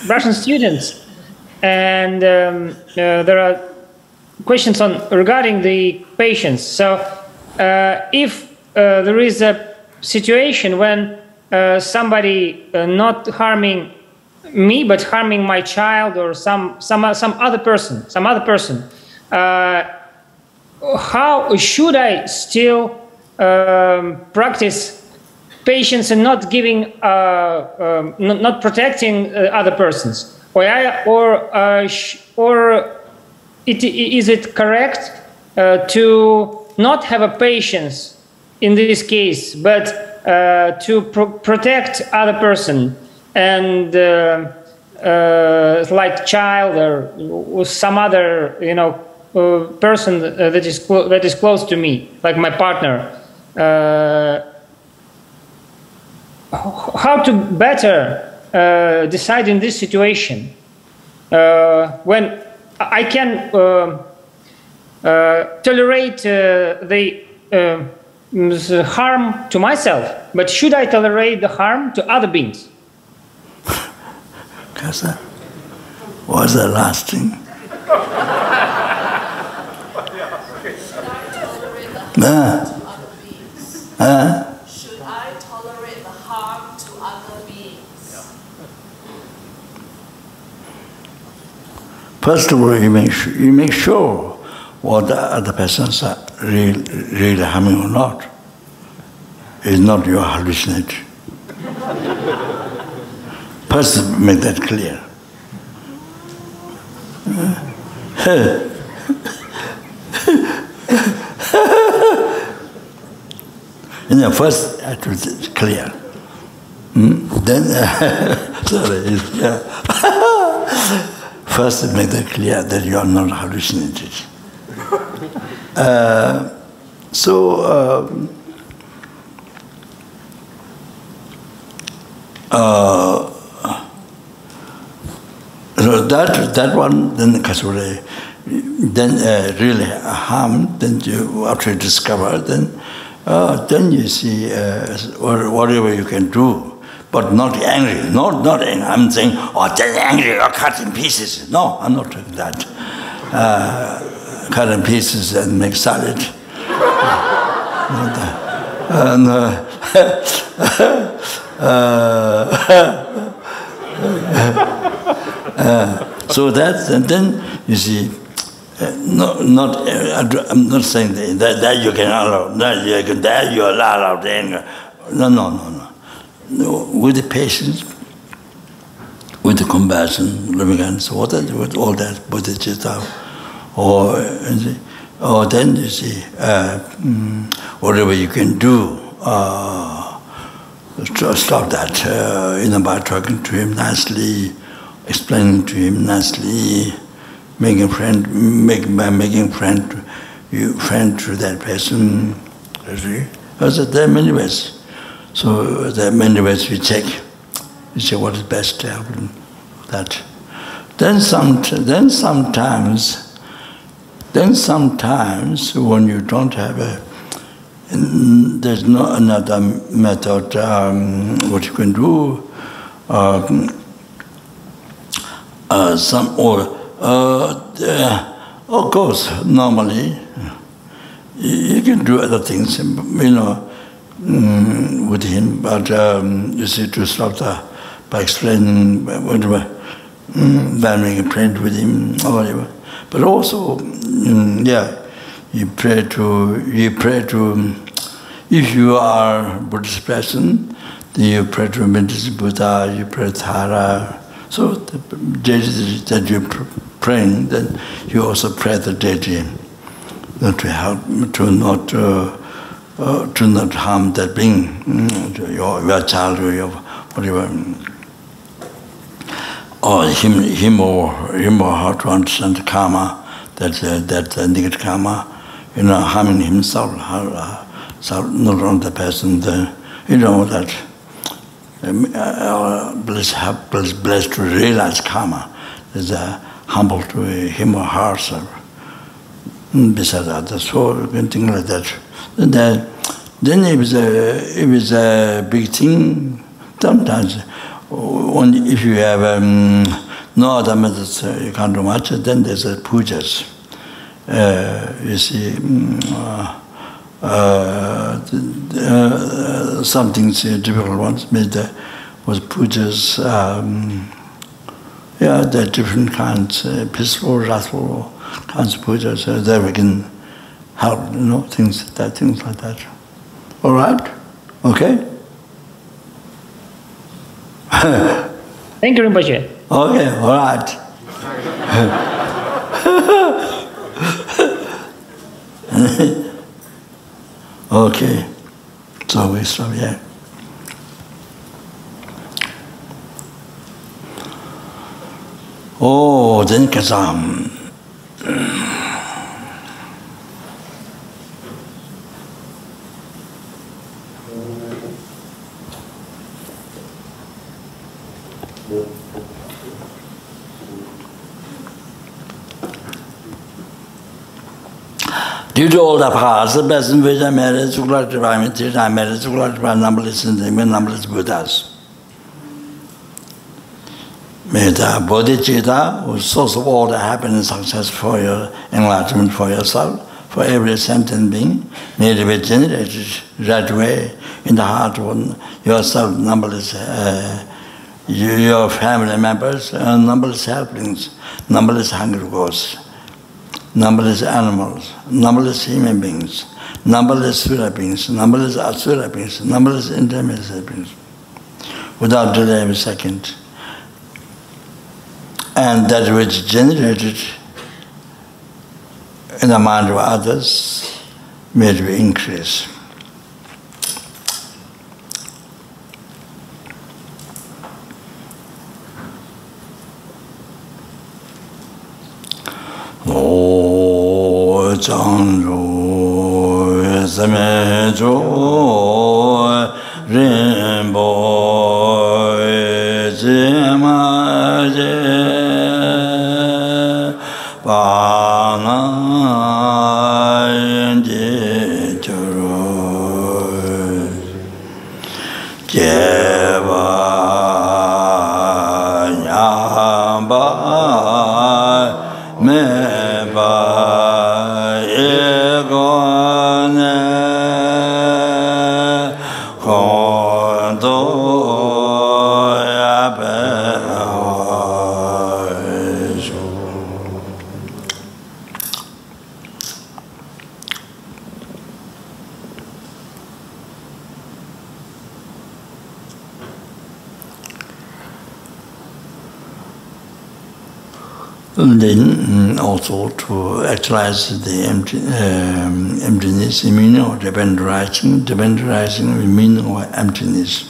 Russian students, and um, uh, there are questions on regarding the patients. So, uh, if uh, there is a situation when uh, somebody uh, not harming me but harming my child or some some uh, some other person some other person. Uh, how should i still um, practice patience and not giving uh, um, not, not, protecting other persons? Or I, or or it, is it correct to not have a patience in this case but uh, to pro protect other person. And uh, uh, like child or some other you know person that is that is close to me like my partner. How to better uh, decide in this situation? Uh, when I can uh, uh, tolerate uh, the uh, harm to myself, but should I tolerate the harm to other beings? Kasa, what's the last thing? Ah, ah, Should I tolerate the harm to other beings? First of all, you make, you make sure what the other persons are really, really harming or not. It's not your hallucination. First, make that clear. you know, first, I have to be clear. Hmm? Then, sorry, yeah. First, make that clear that you are not hallucinated. uh, so um, uh, so that that one then kasure then uh, really harm. then you after you discover then uh, then you see uh, or whatever you can do but not angry not not angry. i'm saying oh then angry or cut in pieces no i'm not doing that uh, cut in pieces and make salad. and uh, uh, so that and then you see uh, no, not uh, I'm not saying that, that, you can allow that you can that you allow the anger no no no no with the patience with the compassion loving so what do with all that bodhicitta or or then you see uh, mm, whatever you can do uh, stop that, uh, you know, by talking to him nicely, explaining to him nicely, making friend, make, by making friend, you friend to that person. You see, because there are many ways. So there are many ways we check. We say what is best to help him. That. Then some, then sometimes, then sometimes when you don't have a there's no another method um, what you can do. Um, uh, some or uh, uh, of course normally you, can do other things, you know, mm, with him. But um, you see, to stop the by explaining whatever, mm, making a friend with him or whatever. but also mm, yeah you pray to you pray to if you are buddhist person then you pray to buddhist buddha you pray thara so the deity that you praying then you also pray the deity. Not to help to not uh, uh, to not harm that being mm, your, your child or your whatever. or him him or him or her to understand the karma that uh, that uh, negative karma uh, you know harming himself her, uh, so not on the person the you know that um, uh, uh, bless have bless blessed to realize karma is a uh, humble to him or herself so mm, besides that the soul and thing like that. And then then it was a it was a big thing sometimes when if you have um, no other methods, uh, you can't do much. Then there's a pujas. Uh, you see, mm, uh, uh, uh, some things uh, difficult ones made uh, was pujas. Um, yeah, there are different kinds, uh, peaceful, wrathful kinds of pujas. Uh, we can help, you know, things that things like that. All right, okay. Thank you, Rinpoche. Okay, all right. okay, so we stop here. Oh, then Kazam. Due to all the past, the person with a marriage, Sukla Tripa, and Tita, marriage, Sukla Tripa, numberless and numberless Buddhas. May the bodhicitta, who source of all the happiness and success for your enlightenment for yourself, for every sentient being, may it be generated right way in the heart of yourself, numberless uh, you, your family members, and numberless helplings, numberless hungry ghosts. Numberless animals, numberless human beings, numberless sura beings, numberless asura beings, numberless intermediate beings, without delay of a second and that which generated in the mind of others may be increased. o chang ru zame jo rinpo and then mm, also to actualize the empty, um, emptiness the meaning of dependerizing, dependerizing the meaning of emptiness.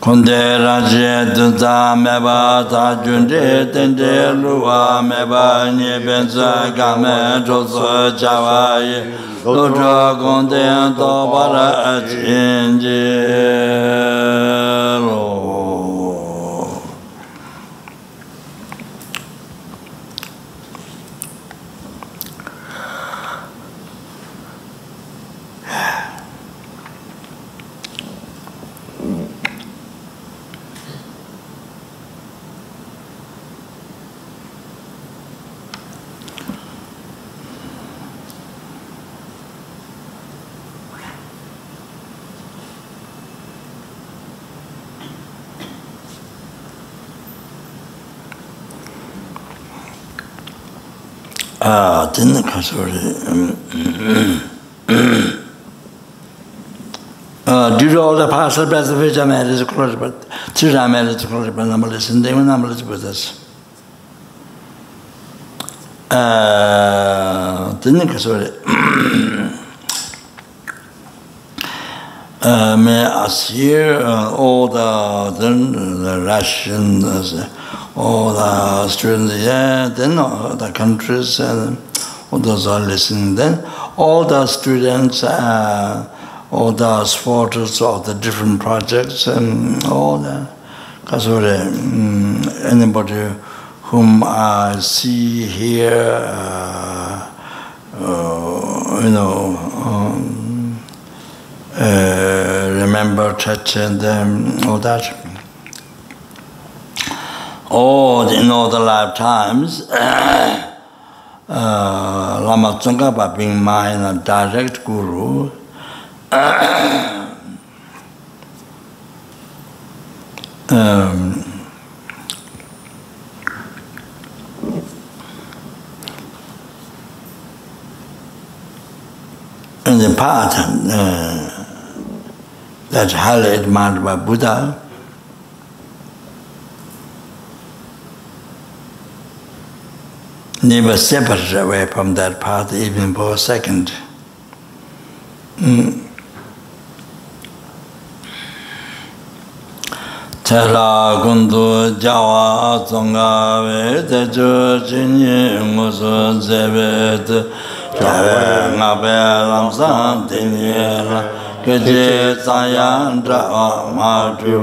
Konde raje dunta meba ta junde tende luwa meba nye benza game jozo jawaye lojo konde to para chinje. tēnā kāsā rē dhīrā ōrā pāsā pēsā pēchā mē rē sā kūrā rē pā tī rā mē rē sā kūrā rē pā nāma rē sā ndēma nāma rē sā pā sā tēnā kāsā rē mē āsīr all the, then the Russian all the students yeah then all the countries and those are listening. Then all the students, uh, all the supporters of the different projects, and all the, because um, anybody whom I see here, uh, uh, you know, um, uh, remember touch and um, all that. All in all the lifetimes, uh, Lama Tsongkhapa being my direct guru, um, in the part uh, that's highly admired by Buddha, never separate away from that path even for a second. Mm. Tera kundu jawa tsonga ve te chu chinyi ngu su zebe te Jawe nga pe lam san tinyi la ke kechi tsayan jawa ma chu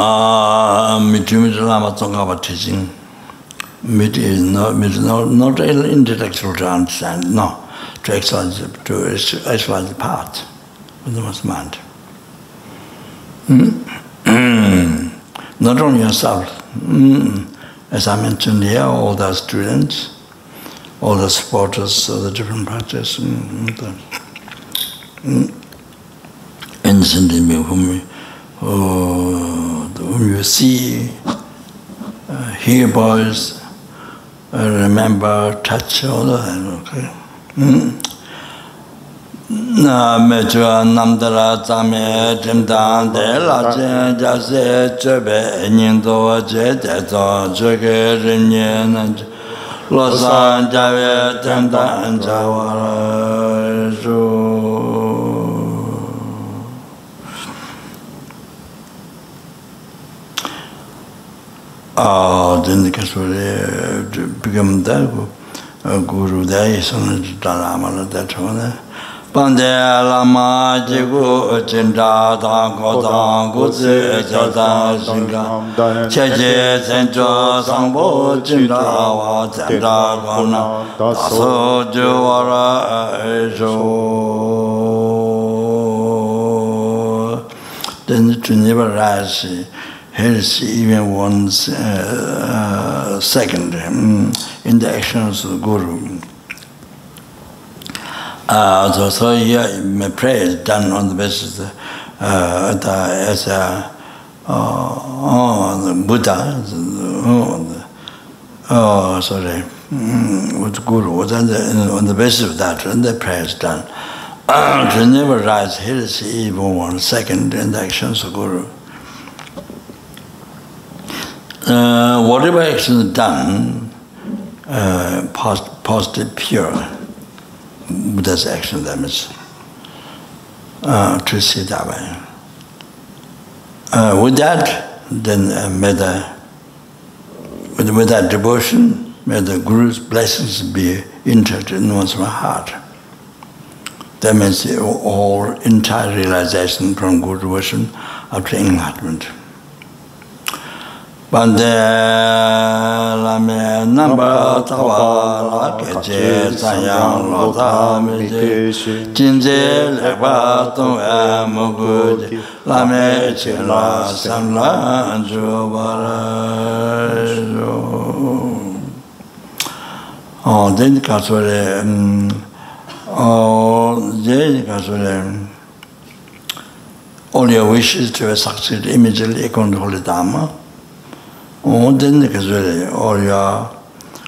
uh, Midjumijilama Tsongkhapa teaching, mid is not, mid is not, not intellectual to understand, no, to exercise, to exercise the path of the one's mind. Mm? not only yourself, mm. as I mentioned here, all the students, all the supporters of the different practices, hmm, mm, the, mm, innocent in me, whom, oh, whom you see, uh, hear voice, uh, remember, touch, all that. Okay. Mm. na me chwa namdara tsame chimdaan de la chen jase chebe nyingdo che te tso cheke rimye nan che lo san jawe chimdaan chawara shu 아 된데께서 비금다. 구루다 예선을 따라 아마다 저거네 반데 라마 지고 진다다 고다 고제 자다 신가 제제 전조 상보 진다와 잔다 고나 다소 조와라 조 된데 주님을 아시 here's even one uh, second um, in the actions of the guru uh, so, so here my prayer is done on the basis of uh, the, as a uh, oh, the Buddha, oh, the, oh sorry, mm, with Guru, on the, on the basis of that, and the prayer is done. Uh, to never rise heresy even one second in the actions of Guru. Uh, whatever action is done, uh, post, positive, pure, Buddha's action that means uh, to see that way. Uh, with that, then uh, may the, with, with that devotion, may the Guru's blessings be entered in one's heart. That means all entire realization from Guru devotion to enlightenment. 반데 라메 남바 타와 라케제 자양 로타미데 진제 레바토 아무고데 라메 칠라 삼라 주바라 어 데니 가서레 음어 데니 가서레 all your wishes to a succeed. Immediately according to the dharma 온덴데 그저래 어야.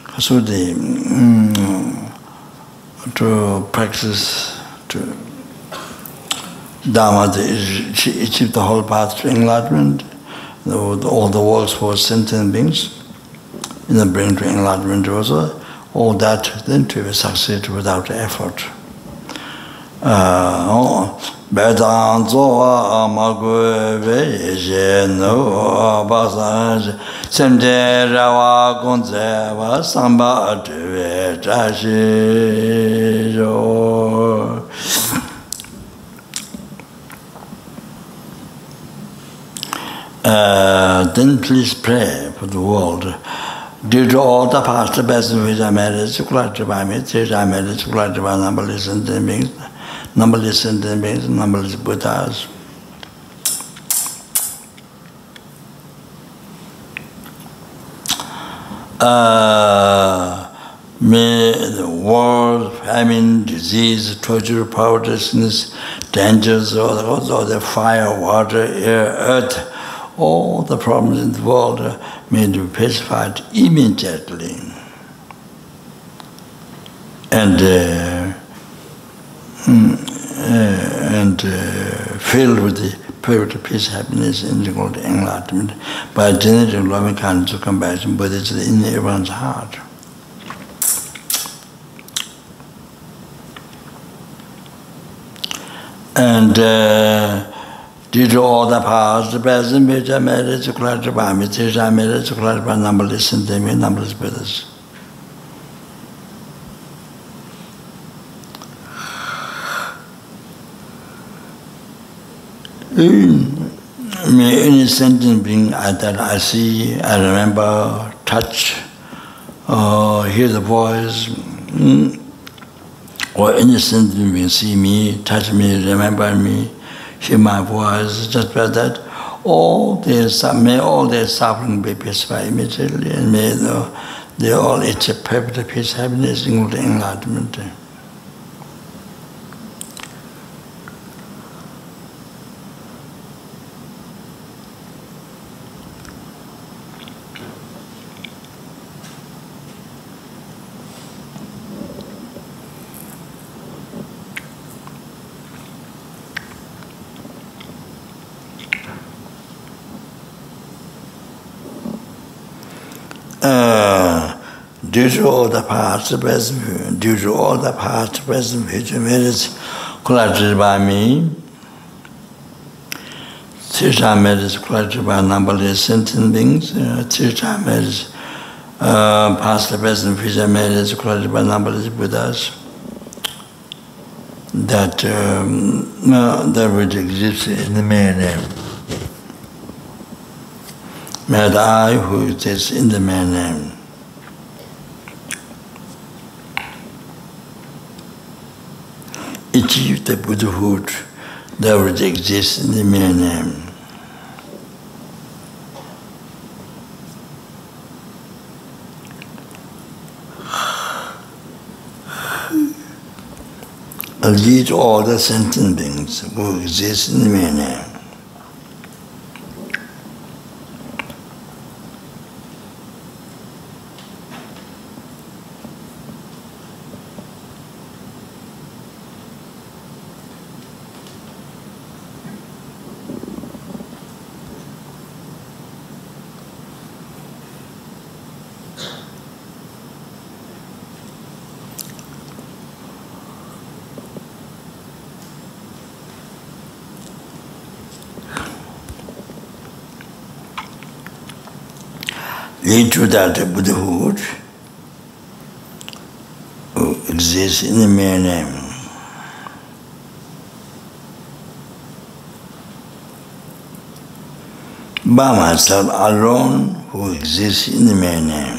가서데 음저 practice to dharma she achieved the whole path to enlightenment the, all the worlds for sentient beings. In the brain to enlightenment also. All that then to be succeed without effort. Uh, all, bēdāng dzōwā mā gu bē yé zhē nō bā sāng zhē sēm tē rā wā gōng dzē wā sāng bā tē wē chā shē rō Then please pray for the world. Due to all the past, the best of his America, Chukulatiba, Mitzi, America, Chukulatiba, number, listen to me. Numberless sentient beings, numberless Buddhas. Uh, may the war, famine, disease, torture, powerlessness, dangers, all the, all the fire, water, air, earth, all the problems in the world may be pacified immediately. And uh, and uh, filled with the perfect peace, happiness, and called enlightenment by generating loving kindness of compassion, but it's in everyone's heart. And uh, due to all the powers, the present, which made it to clarify, which I made it to clarify numberless sentient, numberless brothers. may any a sentence being uh, that I see, I remember, touch, uh, hear the voice, mm, or any a sentence being see me, touch me, remember me, hear my voice, just like that. All their, may all their suffering be pacified immediately, and may the, they all achieve perfect peace, happiness, including enlightenment. to all the past, the present, due to all the past, the present, future merits collected by me. Tisha merits collected by numberless sentient beings. Uh, Tisha merits uh, past, the present, future merits collected by numberless Buddhas. That, um, uh, that which exists in the mere name. May I who exists in the mere name. Achieve the Buddhahood that which exists in the mere name. Lead all the sentient beings who exist in the mere. That Buddhahood who exists in the mere name. By myself alone who exists in the mere name.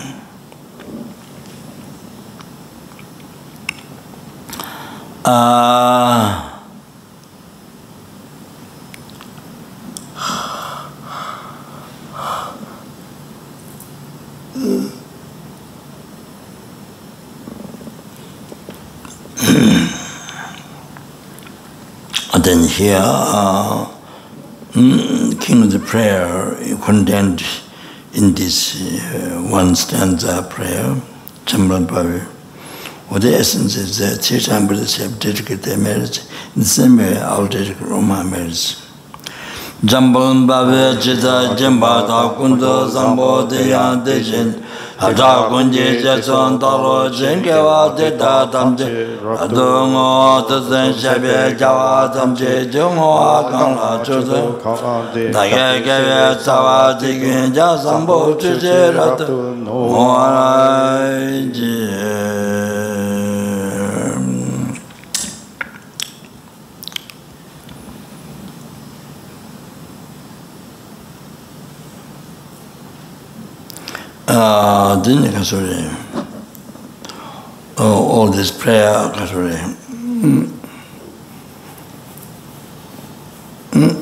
Ah. here uh, King of the Prayer condemned in this uh, one stanza prayer, Chambalan Bhavi. Well, the essence is that three Buddhists have dedicated their marriage, in the same way I'll dedicate all my marriage. Jambalan Bhavi Chita Jambata Kunda Sambo Deya Dejen Aja kunji che chon talo chinke wa te ta tamche Adu ngo tu sen shebe kya wa tamche Jungo wa kang la chu su Dage kewe tsawa tikin ja sambo chu che ratu Ngo rai ji. Uh, dīni kāsūrī, oh, all this prayer kāsūrī, mm. mm.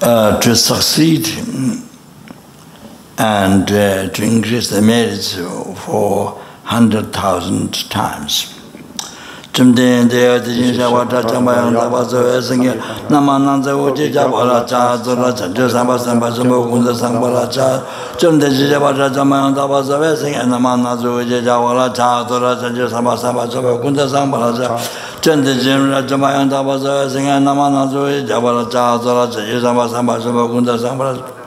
Uh, to succeed and uh, to increase the merits for 100,000 times. chimden deya chijin shakwa cha chamba yang dhaba soya singe nama nanza uchi chakwa la cha zura chanchu samba samba samba kunza samba la cha chimden chijaba cha chamba yang dhaba soya singe nama nanza uchi chakwa la cha zura chanchu samba samba samba kunza samba la cha chimden chijaba chamba yang dhaba soya singe nama nanza uchi chakwa la cha zura chanchu samba samba samba kunza samba la cha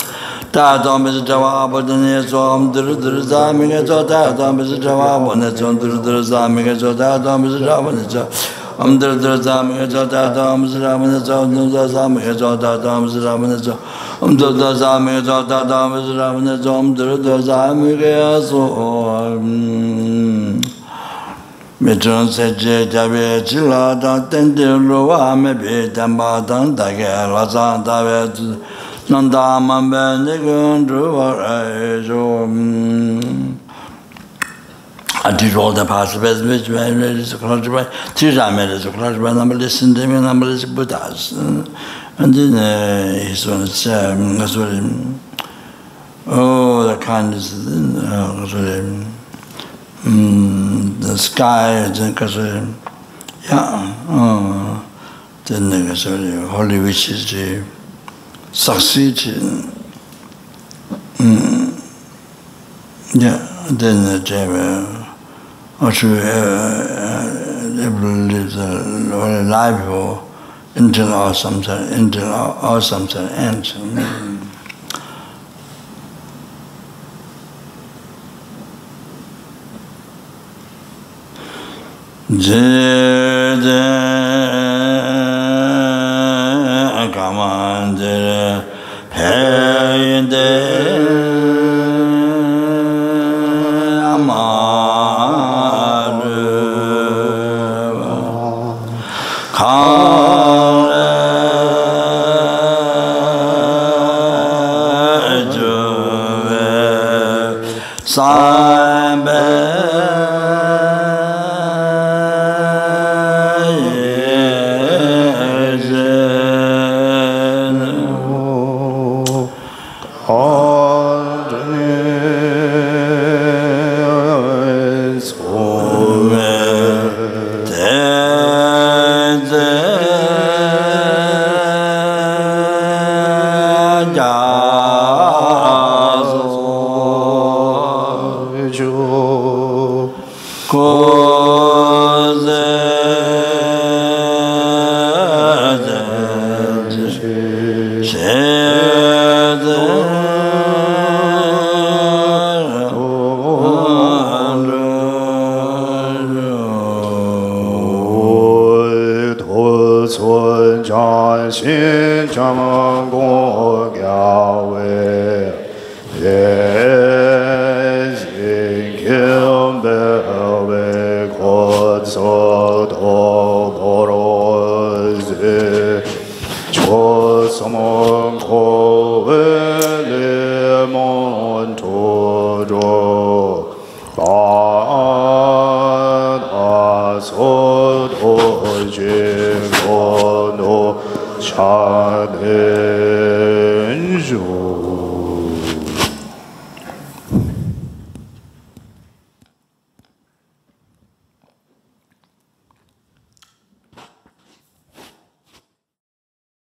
tā tāṁ pēsā chāvā pācānyā sōṁ dhīr dhīr sāmi kā chō tā tāṁ pēsā chāvā pācānyā sōṁ dhīr dhīr sāmi kā chō tā tāṁ pēsā chāvā pācānyā sōṁ ām dhīr dhīr sāmi kā chō tā tāṁ pēsā chāvā pācānyā sōṁ dhīr dhīr sāmi kā chō tā tāṁ pēsā chāvā pācānyā sōṁ ām dhīr dhīr sāmi kā chō tā tāṁ pēsā chāvā pācānyā sōṁ dhīr dhīr sāmi kā sōṁ mē chōng sē chē chā bē chī lā tāṁ tēn tē rō wā mē bē tāṁ bā tāṁ tā kē lā sāṁ tā bē nanda mambe nigun druvar ayo and did all the passages which when it is crushed by three ramen is crushed by number listen to me number is buddhas and then uh, is when it's um, that's what um, oh the kindness uh, that's what um, mm, the sky because uh, yeah oh then that's what holy wishes to sakshi chi ya mm. dene er chebe achu able live the life or until our samsara until our samsara ends je